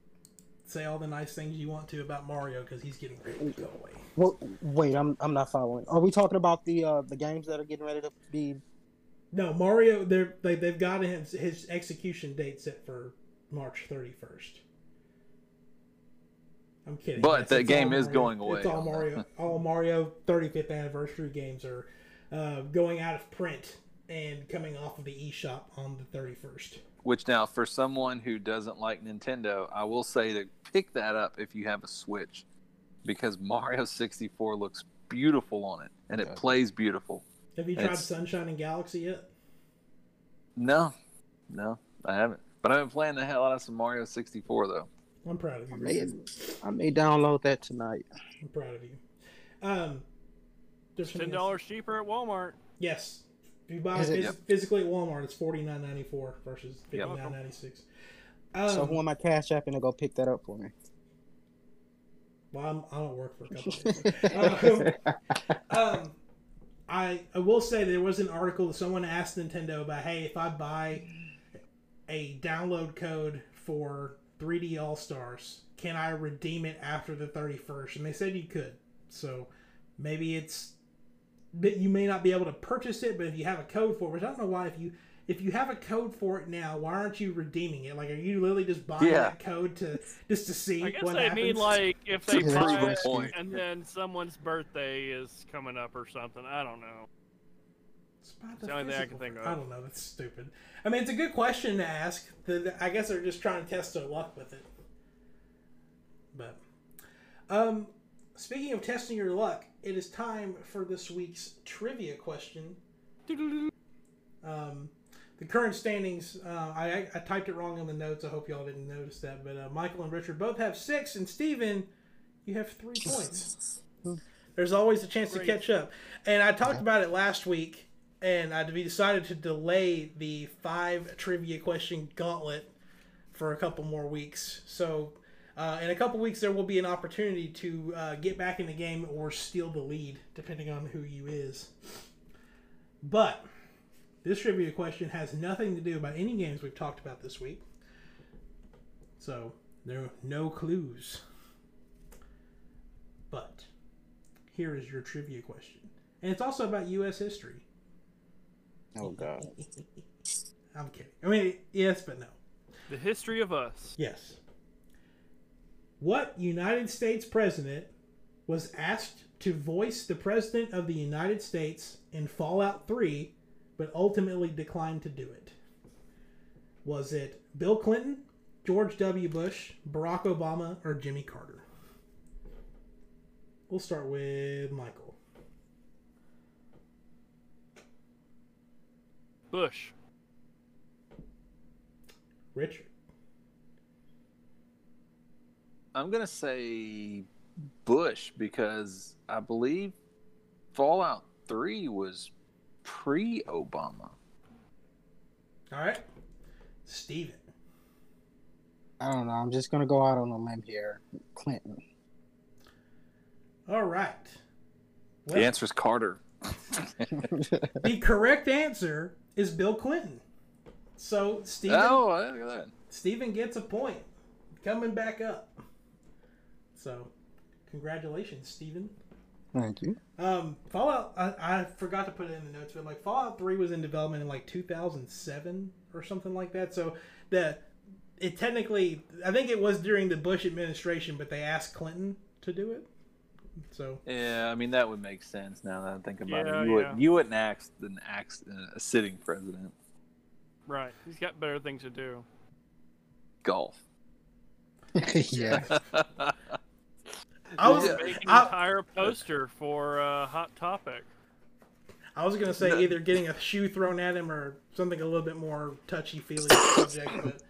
[SPEAKER 2] say all the nice things you want to about Mario because he's getting ready to go away.
[SPEAKER 4] Well, wait, I'm I'm not following. Are we talking about the uh the games that are getting ready to be?
[SPEAKER 2] No, Mario, they're they, they've got his, his execution date set for March thirty first. I'm kidding.
[SPEAKER 3] But
[SPEAKER 2] Yes,
[SPEAKER 3] that game
[SPEAKER 2] all
[SPEAKER 3] is
[SPEAKER 2] Mario-
[SPEAKER 3] going away
[SPEAKER 2] It's all
[SPEAKER 3] on.
[SPEAKER 2] Mario. all Mario 35th anniversary games are uh, going out of print and coming off of the eShop on the 31st.
[SPEAKER 3] Which now, for someone who doesn't like Nintendo, I will say to pick that up if you have a Switch, because Mario 64 looks beautiful on it, and it
[SPEAKER 5] Okay.
[SPEAKER 3] plays beautiful.
[SPEAKER 2] Have you tried
[SPEAKER 3] It's-
[SPEAKER 2] Sunshine and Galaxy yet?
[SPEAKER 3] No, no, I haven't. But I've been playing the hell out of some Mario 64 though.
[SPEAKER 2] I'm proud of you.
[SPEAKER 4] I may I may download that tonight.
[SPEAKER 2] I'm proud of you. Um, there's
[SPEAKER 1] Ten dollars cheaper at Walmart.
[SPEAKER 2] Yes. If you buy it
[SPEAKER 4] it?
[SPEAKER 2] phys- physically at Walmart, it's forty nine ninety four versus fifty
[SPEAKER 3] Yep.
[SPEAKER 2] nine ninety six. Um,
[SPEAKER 4] so who am I cash apping to go pick that up for me?
[SPEAKER 2] well, I'm, I don't work for a couple. Days. um, um, I I will say there was an article that someone asked Nintendo about, hey, if I buy a download code for 3D All Stars, can I redeem it after the 31st? And they said you could. So maybe it's but you may not be able to purchase it, but if you have a code for it, which I don't know why if you if you have a code for it now, why aren't you redeeming it? Like, are you literally just buying
[SPEAKER 3] Yeah.
[SPEAKER 2] that code to just to see
[SPEAKER 1] I guess
[SPEAKER 2] what
[SPEAKER 1] they
[SPEAKER 2] happens?
[SPEAKER 1] mean like if they
[SPEAKER 3] It's a
[SPEAKER 1] buy it
[SPEAKER 3] point.
[SPEAKER 1] and then someone's birthday is coming up or something. I don't know.
[SPEAKER 2] It's about
[SPEAKER 1] It's the only thing I can think of.
[SPEAKER 2] I don't know. That's stupid. I mean, it's a good question to ask. I guess they're just trying to test their luck with it. But, um, speaking of testing your luck, it is time for this week's trivia question. Um, the current standings, uh, I, I, I typed it wrong in the notes. I hope y'all didn't notice that. But uh, Michael and Richard both have six, and Steven, you have three points. There's always a chance to catch up. And I talked about it last week, and I we decided to delay the five trivia question gauntlet for a couple more weeks. So, uh, in a couple weeks, there will be an opportunity to uh, get back in the game or steal the lead, depending on who you is. But this trivia question has nothing to do about any games we've talked about this week. So, there are no clues. But here is your trivia question. And it's also about U.S. history.
[SPEAKER 5] Oh god.
[SPEAKER 2] I'm kidding. I mean, yes, but no.
[SPEAKER 1] The history of us.
[SPEAKER 2] Yes. What United States president was asked to voice the president of the United States in Fallout 3, but ultimately declined to do it? Was it Bill Clinton, George W. Bush, Barack Obama, or Jimmy Carter? We'll start with Michael.
[SPEAKER 1] Bush.
[SPEAKER 2] Richard.
[SPEAKER 3] I'm gonna say Bush because I believe Fallout Three was pre-Obama.
[SPEAKER 2] All right. Steven.
[SPEAKER 4] I don't know. I'm just gonna go out on a limb here. Clinton.
[SPEAKER 2] All right. Well,
[SPEAKER 3] The answer is Carter.
[SPEAKER 2] the correct answer is Bill Clinton. So Stephen
[SPEAKER 3] Oh, look at that.
[SPEAKER 2] Stephen gets a point. Coming back up. So congratulations, Stephen.
[SPEAKER 4] Thank you.
[SPEAKER 2] Um, Fallout I, I forgot to put it in the notes, but like Fallout 3 was in development in like 2007 or something like that. So the it technically, I think it was during the Bush administration, but they asked Clinton to do it. So
[SPEAKER 3] Yeah, I mean that would make sense now that I think about
[SPEAKER 1] Yeah,
[SPEAKER 3] it. You,
[SPEAKER 1] yeah.
[SPEAKER 3] would, you wouldn't ask an ask a sitting president.
[SPEAKER 1] Right. He's got better things to do.
[SPEAKER 3] Golf.
[SPEAKER 4] yeah.
[SPEAKER 2] I was,
[SPEAKER 1] Make an entire poster for uh, Hot Topic.
[SPEAKER 2] I was gonna say
[SPEAKER 3] No.
[SPEAKER 2] either getting a shoe thrown at him or something a little bit more touchy feely subject, but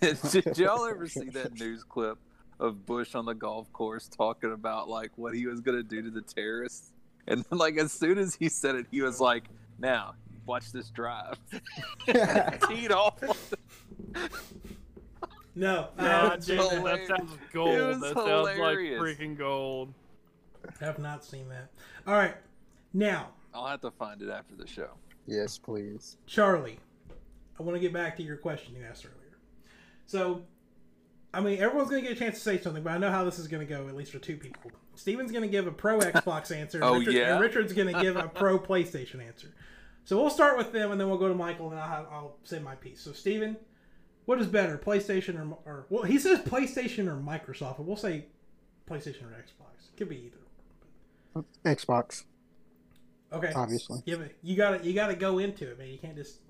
[SPEAKER 3] Did y'all ever see that news clip of Bush on the golf course talking about like what he was gonna do to the terrorists? And then, like as soon as he said it, he was like, "Now watch this drive." Teed off.
[SPEAKER 2] No, I
[SPEAKER 1] God
[SPEAKER 2] haven't seen
[SPEAKER 1] damn,
[SPEAKER 2] that.
[SPEAKER 1] that sounds gold.
[SPEAKER 3] It was
[SPEAKER 1] That sounds like freaking gold.
[SPEAKER 2] I have not seen that. All right, now
[SPEAKER 3] I'll have to find it after the show.
[SPEAKER 4] yes, please.
[SPEAKER 2] Charlie, I want to get back to your question you asked earlier. So, I mean, everyone's going to get a chance to say something, but I know how this is going to go, at least for two people. Steven's going to give a pro Xbox answer, and,
[SPEAKER 3] Oh,
[SPEAKER 2] Richard,
[SPEAKER 3] yeah?
[SPEAKER 2] and Richard's going to give a pro PlayStation answer. So we'll start with them, and then we'll go to Michael, and I'll, have, I'll say my piece. So, Steven, what is better, PlayStation or, or well, he says PlayStation or Microsoft, but we'll say PlayStation or Xbox. It could be either.
[SPEAKER 4] Xbox,
[SPEAKER 2] Okay,
[SPEAKER 4] obviously.
[SPEAKER 2] give it. You got to you got to go into it, man. You can't just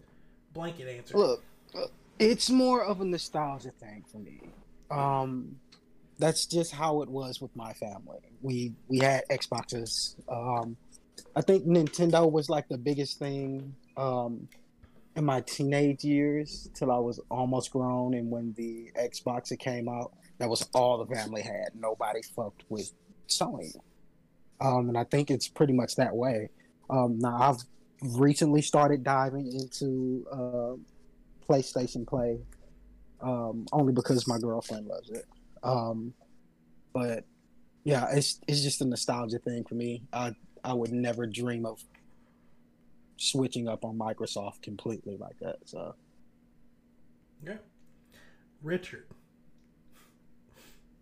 [SPEAKER 2] blanket answer.
[SPEAKER 4] Look, uh, it's more of a nostalgia thing for me. Um, that's just how it was with my family. We we had Xboxes. Um, I think Nintendo was like the biggest thing um, in my teenage years till I was almost grown, and when the Xbox came out, that was all the family had. Nobody fucked with Sony, um, and I think it's pretty much that way. Um, now I've recently started diving into. Uh, PlayStation Play, um, only because my girlfriend loves it. Um, but yeah, it's it's just a nostalgia thing for me. I I would never dream of switching up on Microsoft completely like that. So
[SPEAKER 2] yeah, Richard.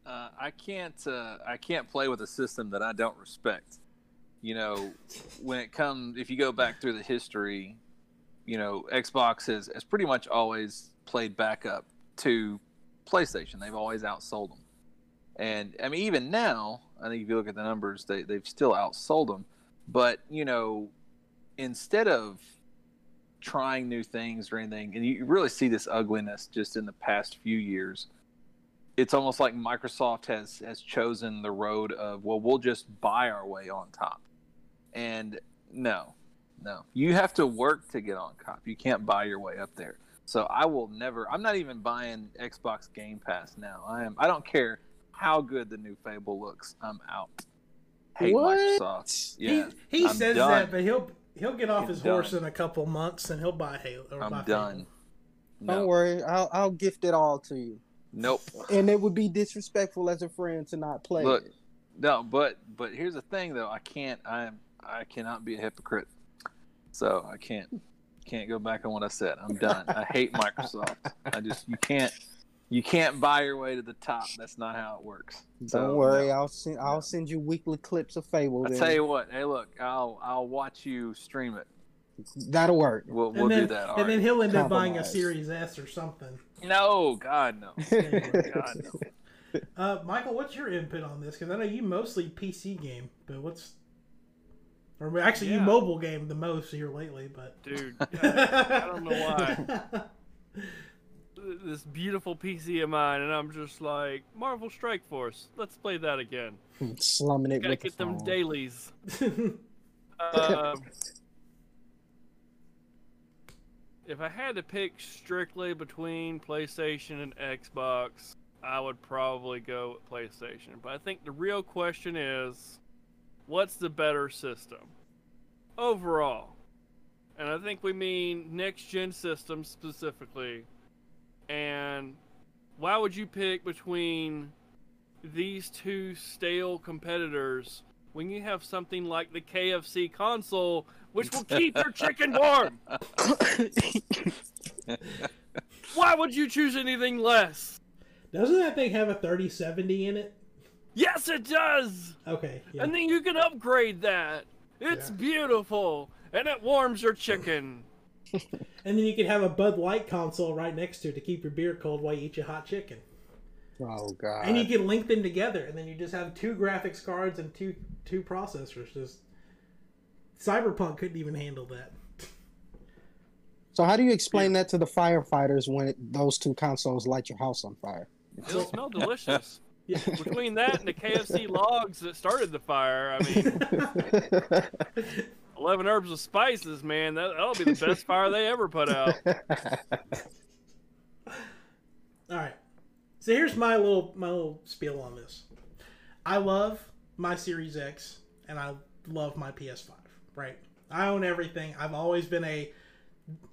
[SPEAKER 3] Uh, I can't. Uh, I can't play with a system that I don't respect. You know, when it comes, if you go back through the history, you know, Xbox has, has pretty much always played backup to PlayStation. They've always outsold them, and I mean, even now, I think if you look at the numbers, they they've still outsold them. But you know, instead of trying new things or anything, and you really see this ugliness just in the past few years it's almost like Microsoft has has chosen the road of well, we'll just buy our way on top, and no, no, you have to work to get on top. You can't buy your way up there. So I will never. I'm not even buying Xbox Game Pass now. I am. I don't care how good the new Fable looks. I'm out. Hate
[SPEAKER 4] What?
[SPEAKER 3] Microsoft. Yeah,
[SPEAKER 2] he he says
[SPEAKER 3] done.
[SPEAKER 2] that, but he'll he'll get off
[SPEAKER 3] I'm
[SPEAKER 2] his horse in a couple months and he'll buy Halo. Or buy
[SPEAKER 3] I'm done.
[SPEAKER 2] Fable.
[SPEAKER 4] don't worry, I'll I'll gift it all to you.
[SPEAKER 3] nope.
[SPEAKER 4] And it would be disrespectful as a friend to not play
[SPEAKER 3] Look,
[SPEAKER 4] it.
[SPEAKER 3] No, but but here's the thing though. I can't. I am. I cannot be a hypocrite. So I can't can't go back on what I said. I'm done. I hate Microsoft. I just you can't you can't buy your way to the top. That's not how it works.
[SPEAKER 4] Don't
[SPEAKER 3] So,
[SPEAKER 4] worry,
[SPEAKER 3] no.
[SPEAKER 4] I'll send I'll send you weekly clips of Fable.
[SPEAKER 3] I
[SPEAKER 4] then.
[SPEAKER 3] tell you what. Hey, look. I'll I'll watch you stream it.
[SPEAKER 4] That'll work.
[SPEAKER 3] We'll we'll
[SPEAKER 2] then,
[SPEAKER 3] do that. all
[SPEAKER 2] and then he'll end up buying a Series S or something.
[SPEAKER 3] No, God no. God no.
[SPEAKER 2] Uh, Michael, what's your input on this? Because I know you mostly PC game, but what's or actually you mobile game the most here lately, but
[SPEAKER 1] Dude, I don't know why. This beautiful PC of mine, and I'm just like, Marvel Strike Force, let's play that again.
[SPEAKER 4] Slumming it
[SPEAKER 1] Gotta
[SPEAKER 4] with the
[SPEAKER 1] get them dailies. Um, if I had to pick strictly between PlayStation and Xbox, I would probably go with PlayStation. But I think the real question is what's the better system overall? And I think we mean next gen systems specifically. And why would you pick between these two stale competitors when you have something like the KFC console, which will keep your chicken warm? Why would you choose anything less?
[SPEAKER 2] Doesn't that thing have a 3070 in it?
[SPEAKER 1] Yes, it does!
[SPEAKER 2] Okay, yeah.
[SPEAKER 1] And then you can upgrade that. It's
[SPEAKER 2] Yeah.
[SPEAKER 1] beautiful, and it warms your chicken.
[SPEAKER 2] And then you could have a Bud Light console right next to it to keep your beer cold while you eat your hot chicken.
[SPEAKER 4] Oh god.
[SPEAKER 2] And you can link them together, and then you just have two graphics cards and two two processors. Just Cyberpunk couldn't even handle that.
[SPEAKER 4] so how do you explain that to the firefighters when it, those two consoles light your house on fire?
[SPEAKER 1] It'll smell delicious.
[SPEAKER 2] Yeah.
[SPEAKER 1] Between that and the KFC logs that started the fire, I mean, 11 herbs of spices, man, that, that'll be the best fire they ever put out.
[SPEAKER 2] All right. So here's my little my little spiel on this. I love my Series X and I love my PS5. Right. I own everything. I've always been a.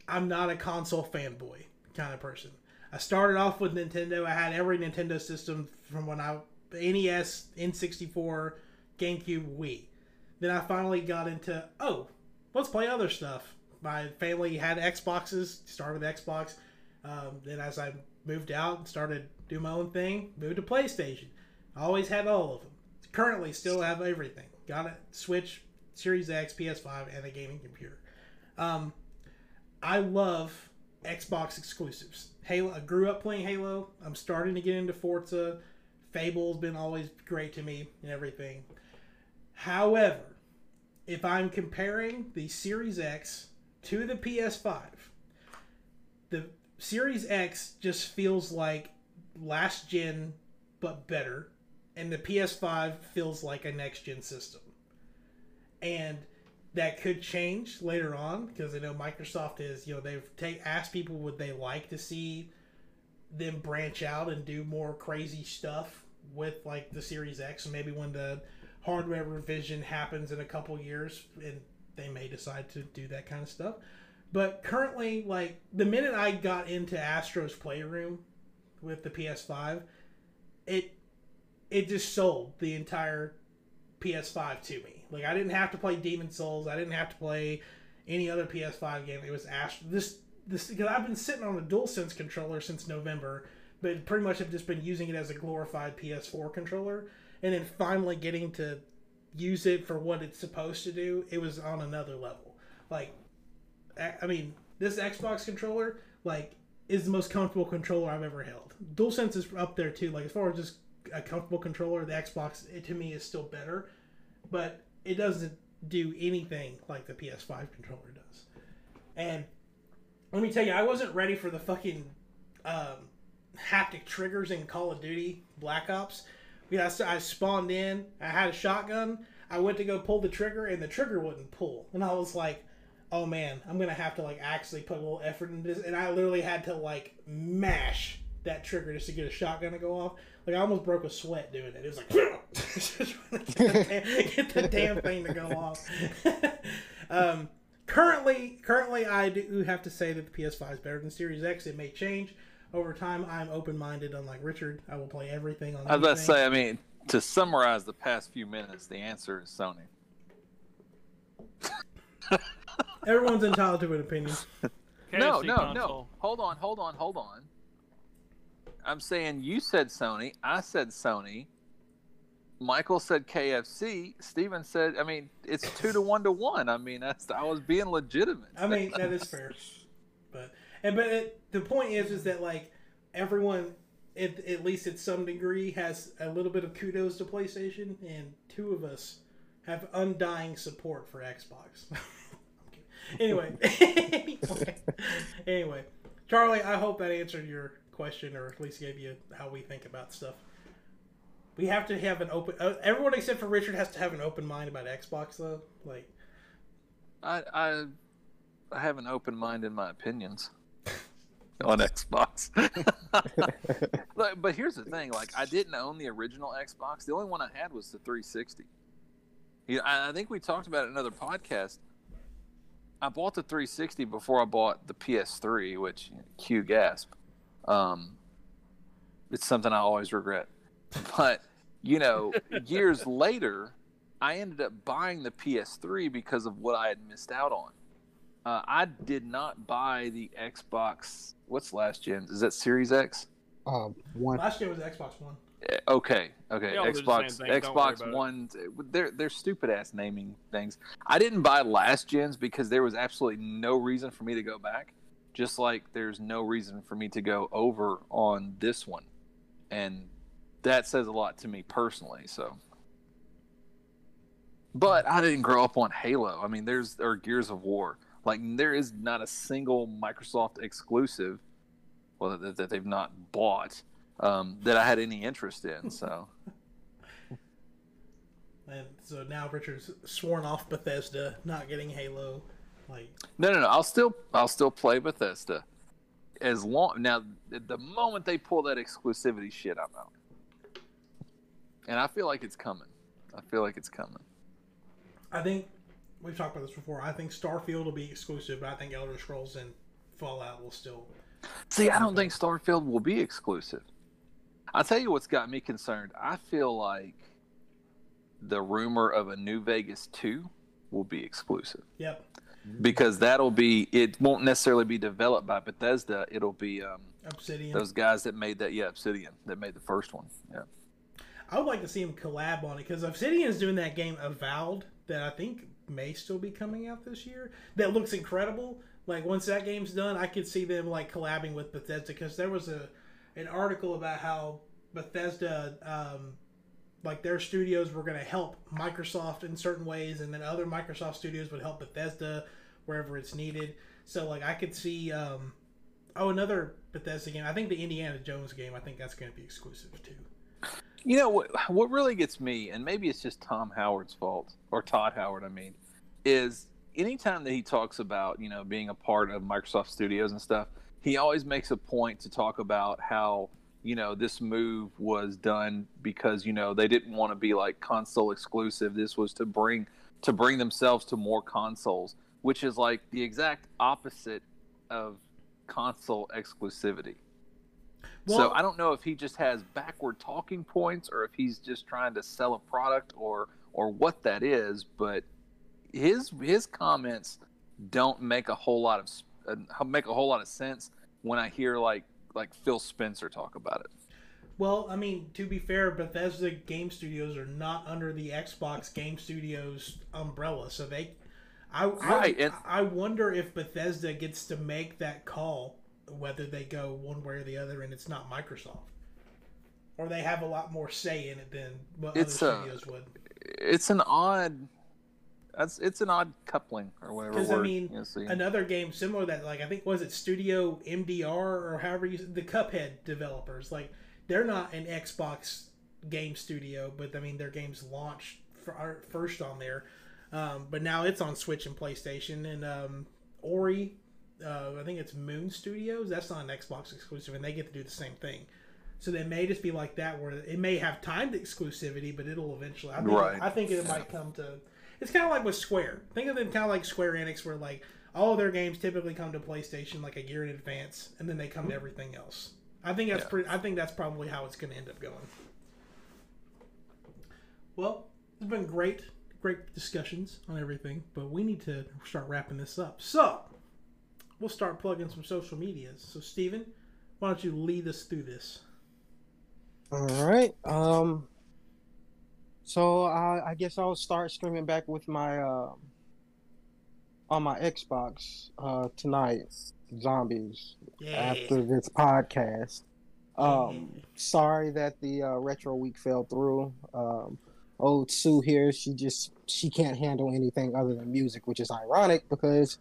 [SPEAKER 2] I'm not a console fanboy kind of person. I started off with Nintendo. I had every Nintendo system from when I NES, N64, GameCube, Wii. Then I finally got into oh, let's play other stuff. My family had Xboxes. Started with Xbox. Um, then as I moved out and started doing my own thing, moved to PlayStation. I always had all of them. Currently, still have everything. Got a Switch, Series X, PS5, and a gaming computer. Um, I love Xbox exclusives. Halo. I grew up playing Halo. I'm starting to get into Forza. Fable's been always great to me and everything. However, if I'm comparing the Series X to the PS5, the Series X just feels like last gen but better, and the PS5 feels like a next gen system. And that could change later on because I know Microsoft is, you know, they've take, asked people would they like to see them branch out and do more crazy stuff with like the Series X, maybe when the hardware revision happens in a couple years, and they may decide to do that kind of stuff. But currently, like the minute I got into Astro's Playroom with the PS5, it it just sold the entire PS5 to me. Like I didn't have to play Demon Souls. I didn't have to play any other PS5 game. It was Astro. This this because I've been sitting on a DualSense controller since November, but pretty much have just been using it as a glorified PS4 controller. And then finally getting to use it for what it's supposed to do, it was on another level. Like, I mean, this Xbox controller, like, is the most comfortable controller I've ever held. DualSense is up there too. Like, as far as just a comfortable controller, the Xbox it, to me is still better, but it doesn't do anything like the PS5 controller does. And let me tell you, I wasn't ready for the fucking um, haptic triggers in Call of Duty Black Ops. Yeah, so I spawned in. I had a shotgun. I went to go pull the trigger, and the trigger wouldn't pull. And I was like, "Oh man, I'm gonna have to like actually put a little effort into this." And I literally had to like mash that trigger just to get a shotgun to go off. Like I almost broke a sweat doing it. It was like get the damn thing to go off. um, currently, currently, I do have to say that the PS5 is better than Series X. It may change over time. I'm open minded, unlike Richard. I will play everything on.
[SPEAKER 3] I was about to say, I mean, to summarize the past few minutes, the answer is Sony.
[SPEAKER 2] Everyone's entitled to an opinion.
[SPEAKER 3] no, no,
[SPEAKER 1] console.
[SPEAKER 3] no. Hold on, hold on, hold on. I'm saying you said Sony. I said Sony. Michael said KFC. Steven said, I mean, it's two to one to one. I mean, that's, I was being legitimate.
[SPEAKER 2] I mean, that is fair, but and but it, the point is, is that like everyone, at, at least at some degree, has a little bit of kudos to PlayStation, and two of us have undying support for Xbox. Anyway, anyway, anyway, Charlie, I hope that answered your question, or at least gave you how we think about stuff. We have to have an open. Uh, everyone except for Richard has to have an open mind about Xbox, though. Like,
[SPEAKER 3] I, I, I have an open mind in my opinions on Xbox. but, but here's the thing: like, I didn't own the original Xbox. The only one I had was the 360. Yeah, I I think we talked about it in another podcast. I bought the 360 before I bought the PS3, which cue gasp. Um, it's something I always regret. But you know, years later, I ended up buying the PS3 because of what I had missed out on. Uh, I did not buy the Xbox. What's last gen? Is that Series X?
[SPEAKER 4] Um, one.
[SPEAKER 2] last year was Xbox One.
[SPEAKER 3] Eh, Okay, okay.
[SPEAKER 1] They all do the
[SPEAKER 3] Xbox,
[SPEAKER 1] same thing, don't worry
[SPEAKER 3] Xbox
[SPEAKER 1] about it.
[SPEAKER 3] One. They're they're stupid ass naming things. I didn't buy last gens because there was absolutely no reason for me to go back. Just like there's no reason for me to go over on this one, and that says a lot to me personally. So, but I didn't grow up on Halo. I mean, there's or Gears of War. Like there is not a single Microsoft exclusive, well that, that they've not bought um, that I had any interest in. So
[SPEAKER 2] And so now Richard's sworn off Bethesda, not getting Halo. Like,
[SPEAKER 3] no, no, no. I'll still I'll still play Bethesda as long now. The moment they pull that exclusivity shit, I'm out. And I feel like it's coming. I feel like it's coming.
[SPEAKER 2] I think we've talked about this before. I think Starfield will be exclusive, but I think Elder Scrolls and Fallout will still.
[SPEAKER 3] See, I don't think Starfield will be exclusive. I'll tell you what's got me concerned. I feel like the rumor of a New Vegas 2 will be exclusive
[SPEAKER 2] Yep.
[SPEAKER 3] because that'll be it won't necessarily be developed by Bethesda. It'll be um,
[SPEAKER 2] Obsidian.
[SPEAKER 3] those guys that made that yeah Obsidian that made the first one. Yeah.
[SPEAKER 2] I would like to see him collab on it because Obsidian is doing that game Avowed that I think may still be coming out this year. That looks incredible. Like once that game's done, I could see them like collabing with Bethesda because there was a an article about how Bethesda, um, like their studios were going to help Microsoft in certain ways, and then other Microsoft studios would help Bethesda wherever it's needed. So like I could see, um, oh another Bethesda game. I think the Indiana Jones game. I think that's going to be exclusive too.
[SPEAKER 3] You know what? What really gets me, and maybe it's just Tom Howard's fault or Todd Howard. I mean, is anytime that he talks about you know being a part of Microsoft Studios and stuff, he always makes a point to talk about how you know this move was done because you know they didn't want to be like console exclusive. This was to bring to bring themselves to more consoles, which is like the exact opposite of console exclusivity so I don't know if he just has backward talking points or if he's just trying to sell a product or or what that is. But his his comments don't make a whole lot of uh, make a whole lot of sense when I hear like like Phil Spencer talk about it.
[SPEAKER 2] Well, I mean, to be fair, Bethesda Game Studios are not under the Xbox Game Studios umbrella, so they. I,
[SPEAKER 3] Right,
[SPEAKER 2] I,
[SPEAKER 3] and-
[SPEAKER 2] I wonder if Bethesda gets to make that call, whether they go one way or the other, and it's not Microsoft, or they have a lot more say in it than what
[SPEAKER 3] It's,
[SPEAKER 2] other
[SPEAKER 3] uh,
[SPEAKER 2] studios would.
[SPEAKER 3] It's an odd. That's it's an odd coupling or whatever.
[SPEAKER 2] Because I mean,
[SPEAKER 3] you know,
[SPEAKER 2] another game similar that like I think was it Studio MDR or however you the Cuphead developers like they're not an Xbox game studio, but I mean their games launched for, first on there, um, but now it's on Switch and PlayStation and um, Ori. Uh, I think it's Moon Studios. That's not an Xbox exclusive, and they get to do the same thing. So they may just be like that, where it may have timed exclusivity, but it'll eventually. I think,
[SPEAKER 3] Right.
[SPEAKER 2] I think it might come to. It's kind of like with Square. Think of them kind of like Square Enix, where like all of their games typically come to PlayStation like a year in advance, and then they come to everything else. I think that's
[SPEAKER 3] Yeah.
[SPEAKER 2] pretty. I think that's probably how it's going to end up going. Well, it's been great, great discussions on everything, but we need to start wrapping this up. So we'll start plugging some social medias. So Steven, why don't you lead us through this?
[SPEAKER 4] All right. Um. So I, I guess I'll start streaming back with my uh, on my Xbox uh, tonight. Zombies
[SPEAKER 2] Yeah.
[SPEAKER 4] after this podcast. Um, sorry that the uh, retro week fell through. Um, old Sue here, she just she can't handle anything other than music, which is ironic because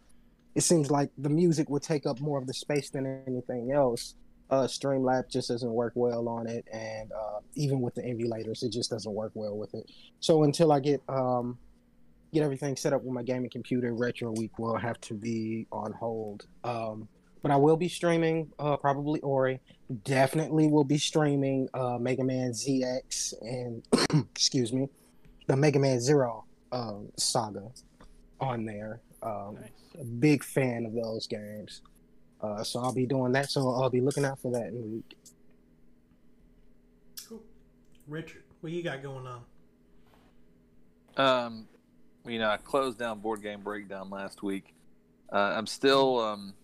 [SPEAKER 4] it seems like the music would take up more of the space than anything else. Uh, Streamlab just doesn't work well on it, and uh, even with the emulators, it just doesn't work well with it. So until I get um, get everything set up with my gaming computer, Retro Week will have to be on hold. Um, but I will be streaming uh, probably Ori. Definitely will be streaming uh, Mega Man ZX and excuse me, the Mega Man Zero um, saga on there. Um,
[SPEAKER 1] Nice.
[SPEAKER 4] A big fan of those games. Uh, so I'll be doing that. So I'll be looking out for that in the week.
[SPEAKER 2] Cool. Richard, what you got going on?
[SPEAKER 3] Um, you know, I closed down Board Game Breakdown last week. Uh, I'm still um,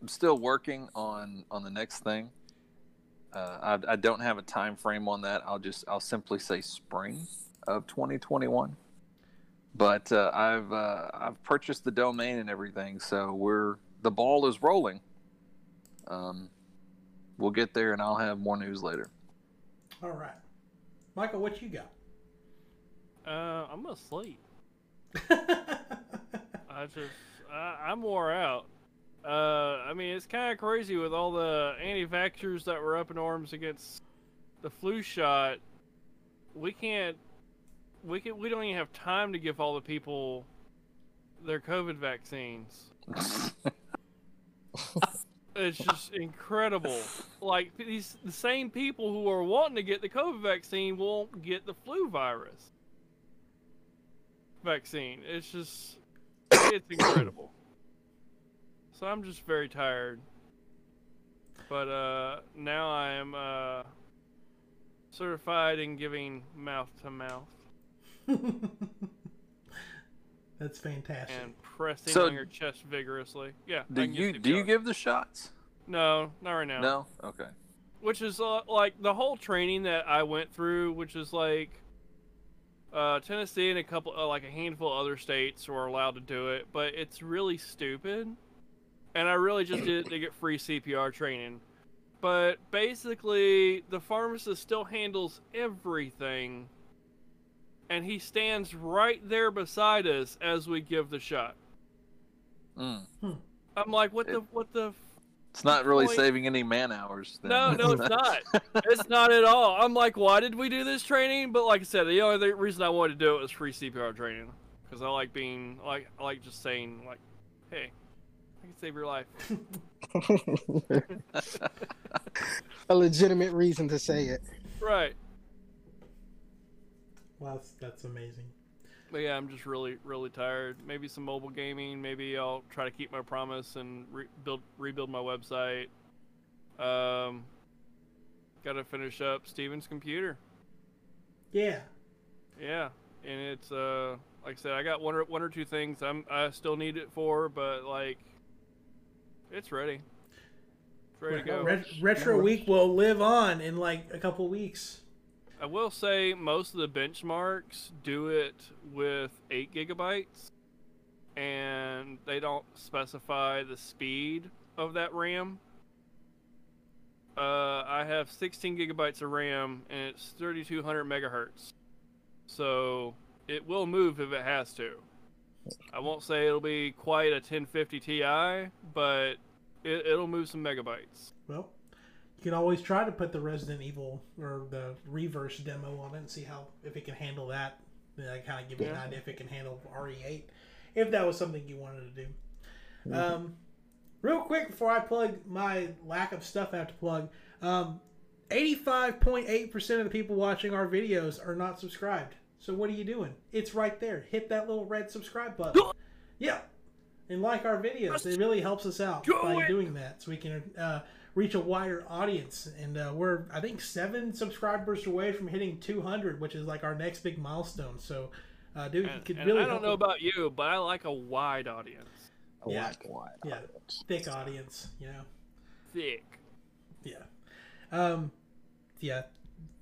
[SPEAKER 3] I'm still working on on the next thing. Uh, I, I don't have a time frame on that. I'll just I'll simply say spring of 2021. But uh, I've uh, I've purchased the domain and everything, so we're the ball is rolling. Um, we'll get there, and I'll have more news later.
[SPEAKER 2] All right, Michael, what you got?
[SPEAKER 1] Uh, I'm gonna sleep. I just, I, I'm wore out. Uh, I mean, it's kind of crazy with all the anti-vaxxers that were up in arms against the flu shot. We can't, we can, we don't even have time to give all the people their COVID vaccines. it's just incredible. Like these, the same people who are wanting to get the COVID vaccine won't get the flu virus vaccine. It's just, it's incredible. So I'm just very tired. But uh, now I am uh, certified in giving mouth to mouth
[SPEAKER 2] That's fantastic.
[SPEAKER 1] and pressing
[SPEAKER 3] So-
[SPEAKER 1] on your chest vigorously. Yeah.
[SPEAKER 3] Do you
[SPEAKER 1] get
[SPEAKER 3] do you give the shots?
[SPEAKER 1] No, not right now.
[SPEAKER 3] No. Okay.
[SPEAKER 1] Which is uh, like the whole training that I went through, which is like uh, Tennessee and a couple, uh, like a handful of other states were allowed to do it, but it's really stupid. And I really just did it to get free CPR training. But basically, the pharmacist still handles everything, and he stands right there beside us as we give the shot.
[SPEAKER 3] Mm.
[SPEAKER 1] I'm like, what the, what the
[SPEAKER 3] It's not really
[SPEAKER 1] Point-
[SPEAKER 3] saving any man hours. Then.
[SPEAKER 1] No, no, it's not. It's not at all. I'm like, why did we do this training? But like I said, the only reason I wanted to do it was free CPR training because I like being like I like just saying like, hey, I can save your life.
[SPEAKER 4] a legitimate reason to say it.
[SPEAKER 1] Right.
[SPEAKER 2] Wow, that's, that's amazing.
[SPEAKER 1] But yeah, I'm just really, really tired. Maybe some mobile gaming. Maybe I'll try to keep my promise and re- build, rebuild my website. Um, got to finish up Steven's computer.
[SPEAKER 2] Yeah.
[SPEAKER 1] Yeah, and it's uh like I said, I got one or one or two things I'm I still need it for, but like it's ready. It's ready to go.
[SPEAKER 2] Ret- Retro Week will live on in like a couple weeks.
[SPEAKER 1] I will say most of the benchmarks do it with eight gigabytes, and they don't specify the speed of that RAM. Uh, I have 16 gigabytes of RAM, and it's 3200 megahertz, so it will move if it has to. I won't say it'll be quite a 1050 Ti, but it, it'll move some megabytes.
[SPEAKER 2] Well, you can always try to put the Resident Evil or the reverse demo on it and see how if it can handle that. Then I kind of give you an idea if it can handle RE8, if that was something you wanted to do. Um, real quick before I plug my lack of stuff I have to plug, um, 85.8% of the people watching our videos are not subscribed. So what are you doing? It's right there. Hit that little red subscribe button. yeah. And like our videos. It really helps us out
[SPEAKER 1] Do
[SPEAKER 2] by
[SPEAKER 1] it.
[SPEAKER 2] doing that so we can uh, reach a wider audience. And uh, we're, I think, seven subscribers away from hitting 200, which is like our next big milestone. So, uh, dude, you
[SPEAKER 1] And,
[SPEAKER 2] could
[SPEAKER 1] and
[SPEAKER 2] really
[SPEAKER 1] I don't know
[SPEAKER 2] a
[SPEAKER 1] about you, but I like a wide audience.
[SPEAKER 5] I
[SPEAKER 2] Yeah.
[SPEAKER 5] like wide
[SPEAKER 2] Yeah.
[SPEAKER 5] audience.
[SPEAKER 2] thick audience, you know?
[SPEAKER 1] Thick.
[SPEAKER 2] Yeah. Um, yeah.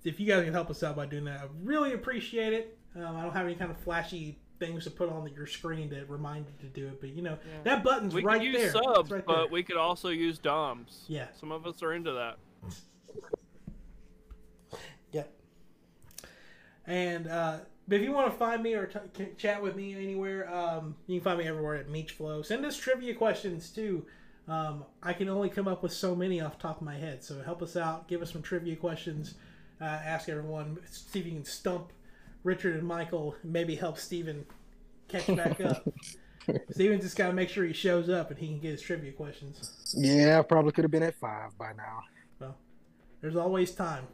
[SPEAKER 2] If you guys can help us out by doing that, I really appreciate it. Um, I don't have any kind of flashy things to put on your screen to remind you to do it, but you know
[SPEAKER 1] Yeah.
[SPEAKER 2] that button's
[SPEAKER 1] We
[SPEAKER 2] right
[SPEAKER 1] can
[SPEAKER 2] there.
[SPEAKER 1] use
[SPEAKER 2] It's
[SPEAKER 1] subs,
[SPEAKER 2] right
[SPEAKER 1] but
[SPEAKER 2] there.
[SPEAKER 1] we could also use DOMs.
[SPEAKER 2] Yeah.
[SPEAKER 1] Some of us are into that.
[SPEAKER 2] Yep. And uh, but if you want to find me or t- c- chat with me anywhere, um, you can find me everywhere at Meechflow. Send us trivia questions too. Um, I can only come up with so many off the top of my head, so help us out. Give us some trivia questions. Uh, ask everyone. See if you can stump Richard and Michael. Maybe help Steven catch back up. Steven just got to make sure he shows up and he can get his trivia questions.
[SPEAKER 4] Yeah, I probably could have been at five by now.
[SPEAKER 2] Well, there's always time.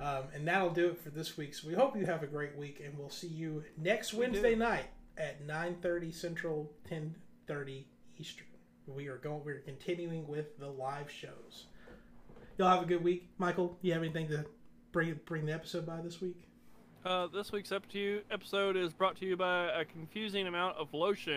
[SPEAKER 2] Um, and that'll do it for this week. So we hope you have a great week, and we'll see you next Wednesday night at 9:30 Central, 10:30 Eastern. We are going. We're continuing with the live shows. Y'all have a good week. Michael, you have anything to bring bring the episode by this week?
[SPEAKER 1] Uh, this week's episode is brought to you by a confusing amount of lotion